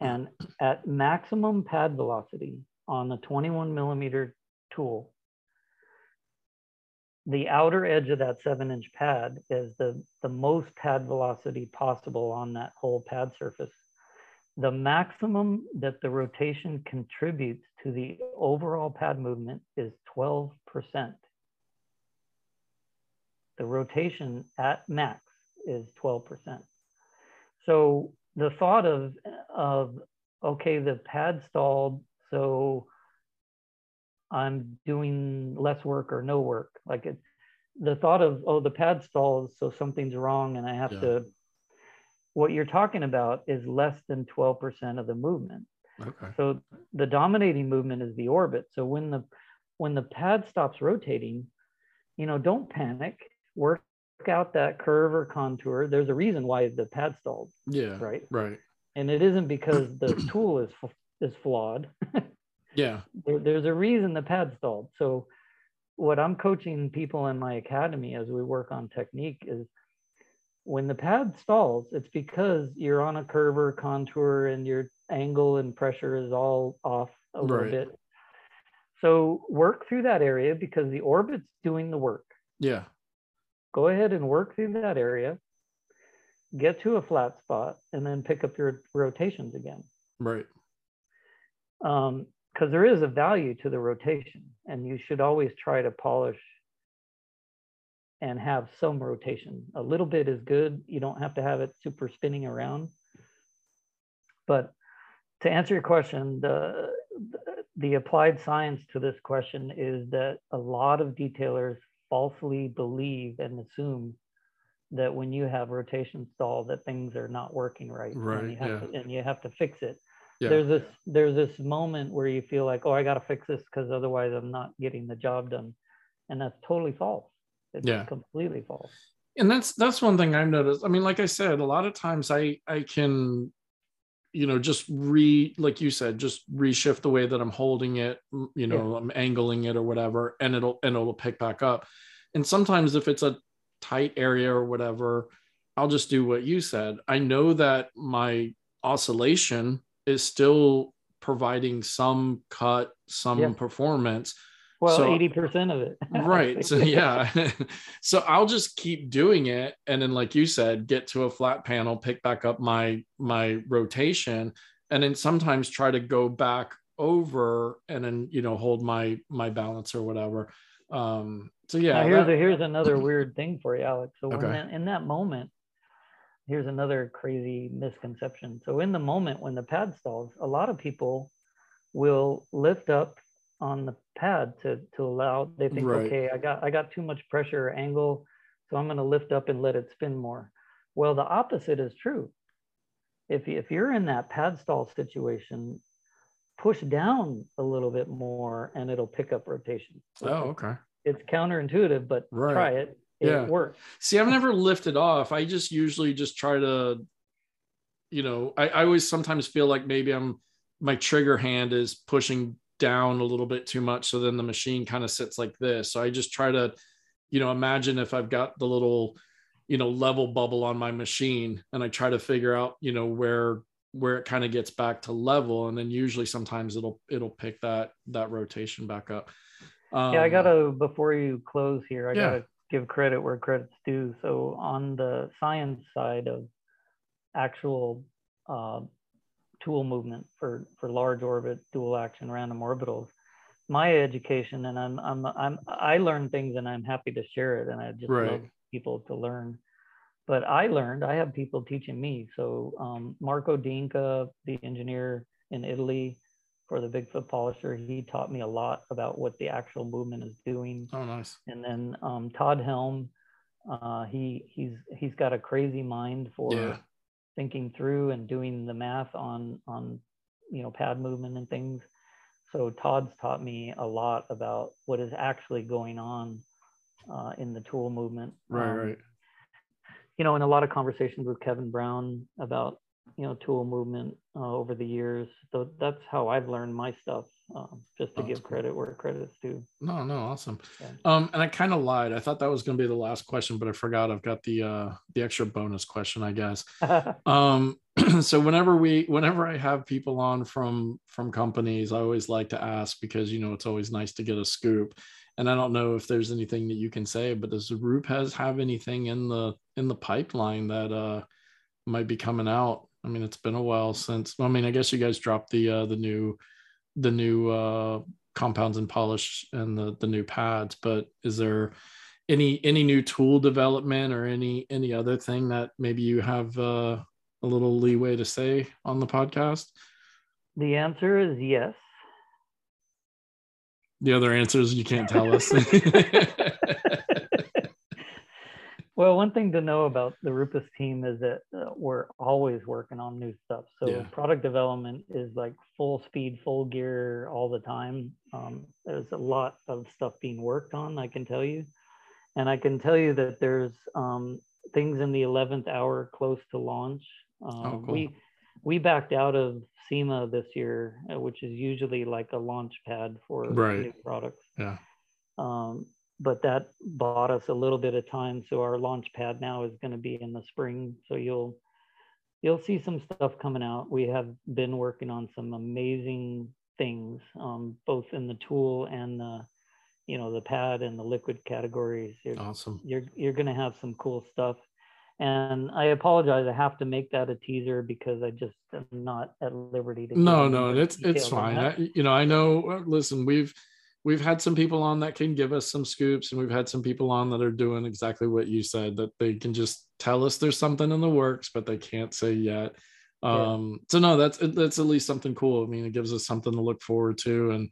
and at maximum pad velocity on the 21 millimeter tool, the outer edge of that seven inch pad is the, the most pad velocity possible on that whole pad surface. The maximum that the rotation contributes to the overall pad movement is 12%. The rotation at max is 12%. So the thought of, of okay, the pad stalled, so I'm doing less work or no work. Like it, the thought of oh the pad stalls so something's wrong and i have Yeah. to what you're talking about is less than 12% of the movement Okay. so the dominating movement is the orbit so when the when the pad stops rotating you know don't panic work out that curve or contour there's a reason why the pad stalled Yeah. right Right. and it isn't because the (clears throat) tool is is flawed (laughs) Yeah. there, there's a reason the pad stalled. So what I'm coaching people in my academy as we work on technique is when the pad stalls, it's because you're on a curve or contour and your angle and pressure is all off a little Right. bit. So work through that area because the orbit's doing the work. Yeah. Go ahead and work through that area, get to a flat spot, and then pick up your rotations again. Right. um, because there is a value to the rotation and you should always try to polish and have some rotation. A little bit is good. You don't have to have it super spinning around. But to answer your question the the applied science to this question is that a lot of detailers falsely believe and assume that when you have rotation stall that things are not working right, Right, and, you have yeah. to, and you have to fix it Yeah. there's this there's this moment where you feel like oh i got to fix this because otherwise i'm not getting the job done. And that's totally false. It's Yeah. completely false. And that's that's one thing i've noticed. I mean like i said a lot of times i i can you know just re like you said just reshift the way that i'm holding it you know i'm angling it or whatever and it'll and it'll pick back up. And sometimes if it's a tight area or whatever i'll just do what you said. I know that my oscillation is still providing some cut some Yeah. performance. Well So- 80% of it. (laughs) Right. So yeah. (laughs) So i'll just keep doing it and then like you said get to a flat panel pick back up my my rotation and then sometimes try to go back over and then you know hold my my balance or whatever. Um so yeah now here's that- a, here's another weird thing for you alex. So Okay. when that, in that moment here's another crazy misconception. So in the moment when the pad stalls a lot of people will lift up on the pad to to allow they think Right. okay i got i got too much pressure or angle so i'm going to lift up and let it spin more. Well the opposite is true. If, if you're in that pad stall situation push down a little bit more and it'll pick up rotation. Oh okay. It's counterintuitive but Right. try it it Yeah. works See, I've never lifted off. I just usually just try to, you know, I, I always sometimes feel like maybe I'm my trigger hand is pushing down a little bit too much. So then the machine kind of sits like this. So I just try to, you know, imagine if I've got the little, you know, level bubble on my machine and I try to figure out, you know, where where it kind of gets back to level. And then usually sometimes it'll it'll pick that that rotation back up. Um, yeah i gotta before you close here i yeah. gotta give credit where credit's due. So on the science side of actual uh, tool movement for for large orbit dual action random orbitals my education and i'm i'm i'm i learn things and i'm happy to share it and i just Right. love people to learn. But i learned i have people teaching me. So um, marco dinka the engineer in italy for the bigfoot polisher he taught me a lot about what the actual movement is doing Oh, nice. and then um, Todd Helm, uh, he he's he's got a crazy mind for Yeah. thinking through and doing the math on on you know pad movement and things. So Todd's taught me a lot about what is actually going on uh, in the tool movement. Right, Um, right. You know, in a lot of conversations with Kevin Brown about you know tool movement uh, over the years. So that's how I've learned my stuff. Um, just to Oh, give that's cool. credit where credit's due. No, no, awesome. Yeah. Um, and I kind of lied. I thought that was going to be the last question, but I forgot. I've got the uh the extra bonus question, I guess. (laughs) Um, (clears throat) so whenever we, whenever I have people on from from companies, I always like to ask because you know it's always nice to get a scoop. And I don't know if there's anything that you can say, but does has have anything in the in the pipeline that uh might be coming out? I mean, it's been a while since. I mean, I guess you guys dropped the uh the new the new uh compounds and polish and the the new pads but is there any any new tool development or any any other thing that maybe you have uh, a little leeway to say on the podcast The answer is yes. the other answer is you can't tell us (laughs) (laughs) Well, one thing to know about the Rupes team is that uh, we're always working on new stuff. So Yeah. product development is like full speed, full gear all the time. Um, there's a lot of stuff being worked on, I can tell you. And I can tell you that there's um, things in the 11th hour close to launch. Um, Oh, cool. We we backed out of SEMA this year, uh, which is usually like a launch pad for Right. new products. Yeah. Um, but that bought us a little bit of time. So our launch pad now is going to be in the spring. So you'll you'll see some stuff coming out. We have been working on some amazing things, um, both in the tool and the you know the pad and the liquid categories. You're, Awesome. you're you're going to have some cool stuff. And I apologize. I have to make that a teaser because I just am not at liberty to. No, no, it's it's fine. I, you know, I know. uh, Listen, we've we've had some people on that can give us some scoops, and we've had some people on that are doing exactly what you said that they can just tell us there's something in the works, but they can't say yet. Yeah. Um, so no, that's that's at least something cool. I mean, it gives us something to look forward to, and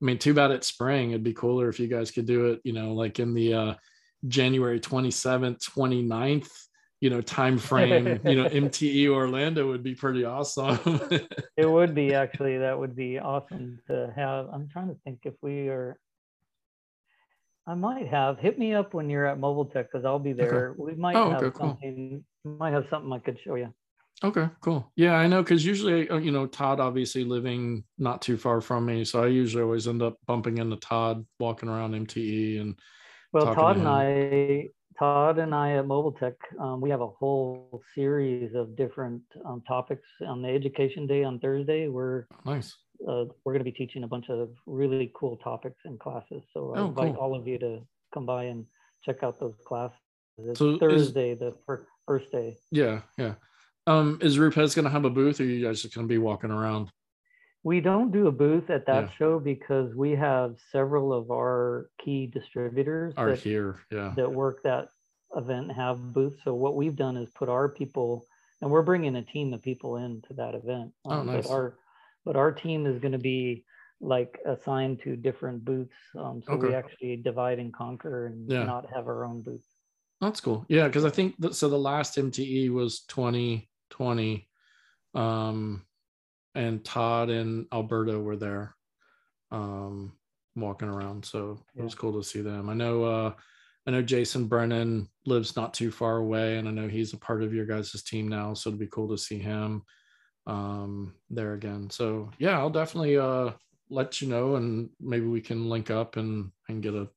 I mean, too bad it's spring. It'd be cooler if you guys could do it, you know, like in the uh, January 27th, 29th, you know, time frame. you know, (laughs) MTE Orlando would be pretty awesome. (laughs) It would be actually, that would be awesome to have. I'm trying to think if we are, I might have, hit me up when you're at Mobile Tech because I'll be there. We might Oh, have okay, cool. something, might have something I could show you. Okay, cool. Yeah, I know because usually, uh, you know, Todd obviously living not too far from me, so I usually always end up bumping into Todd walking around MTE and Well, Todd and. I, Todd and I at Mobile Tech, um, we have a whole series of different um, topics on the Education Day on Thursday. We're nice. uh, we're going to be teaching a bunch of really cool topics and classes. So I Oh, invite cool. all of you to come by and check out those classes. It's So is- Thursday, the fir- first day. Yeah, yeah. Um, is Rupes gonna have a booth, or you guys just gonna be walking around? We don't do a booth at that Yeah. show because we have several of our key distributors Are that, here? Yeah. that work that event have booths. So what we've done is put our people, and we're bringing a team of people into that event. Oh, um, nice. But our, but our team is going to be like assigned to different booths. Um, so we actually divide and conquer and Yeah. not have our own booth. That's cool. Yeah, because I think that so the last MTE was 2020. Um and Todd and Alberto were there um walking around. So it was cool to see them. I know uh I know Jason Brennan lives not too far away, and I know he's a part of your guys' team now. So it'd be cool to see him um there again. So yeah, I'll definitely uh let you know and maybe we can link up and and get a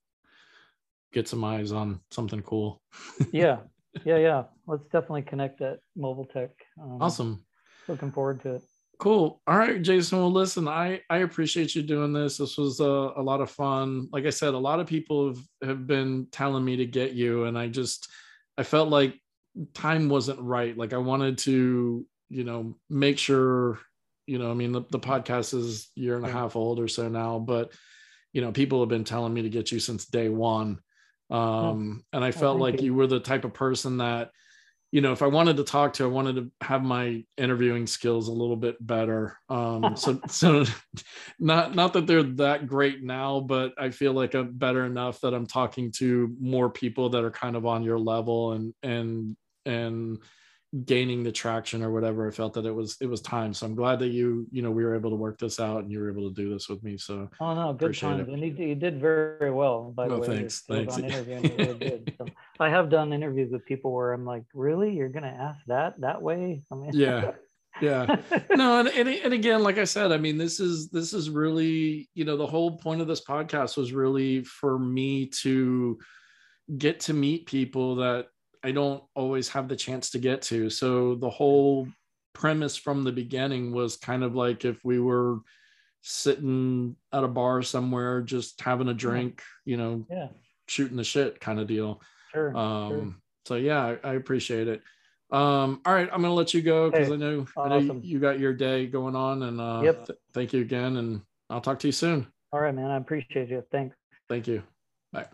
get some eyes on something cool. (laughs) yeah, yeah, yeah. Let's definitely connect at Mobile Tech. Um, Awesome. Looking forward to it. Cool. All right, Jason. Well, listen, I I appreciate you doing this. This was a, a lot of fun. Like I said, a lot of people have, have been telling me to get you, and I just I felt like time wasn't right. Like I wanted to, you know, make sure, you know, I mean, the, the podcast is year and a half old or so now, but you know, people have been telling me to get you since day one. Um, and I felt thank like you. you were the type of person that you know, if I wanted to talk to, I wanted to have my interviewing skills a little bit better. Um, (laughs) so, so not not that they're that great now, but I feel like I'm better enough that I'm talking to more people that are kind of on your level and and and gaining the traction or whatever. I felt that it was it was time. So I'm glad that you you know we were able to work this out and you were able to do this with me. So Oh no, good times, and you, you did very well. By the Oh, way, thanks, thanks. (laughs) Really. So I have done interviews with people where I'm like, really, you're gonna ask that that way? I mean, yeah yeah (laughs) no and, and, and again like i said i mean this is this is really you know the whole point of this podcast was really for me to get to meet people that i don't always have the chance to get to so the whole premise from the beginning was kind of like if we were sitting at a bar somewhere just having a drink you know yeah, shooting the shit kind of deal sure. um sure. so yeah I, I appreciate it um all right i'm gonna let you go because Hey, i know i know you, you got your day going on and uh Yep. th- thank you again and i'll talk to you soon All right, man. I appreciate you. Thanks. thank you bye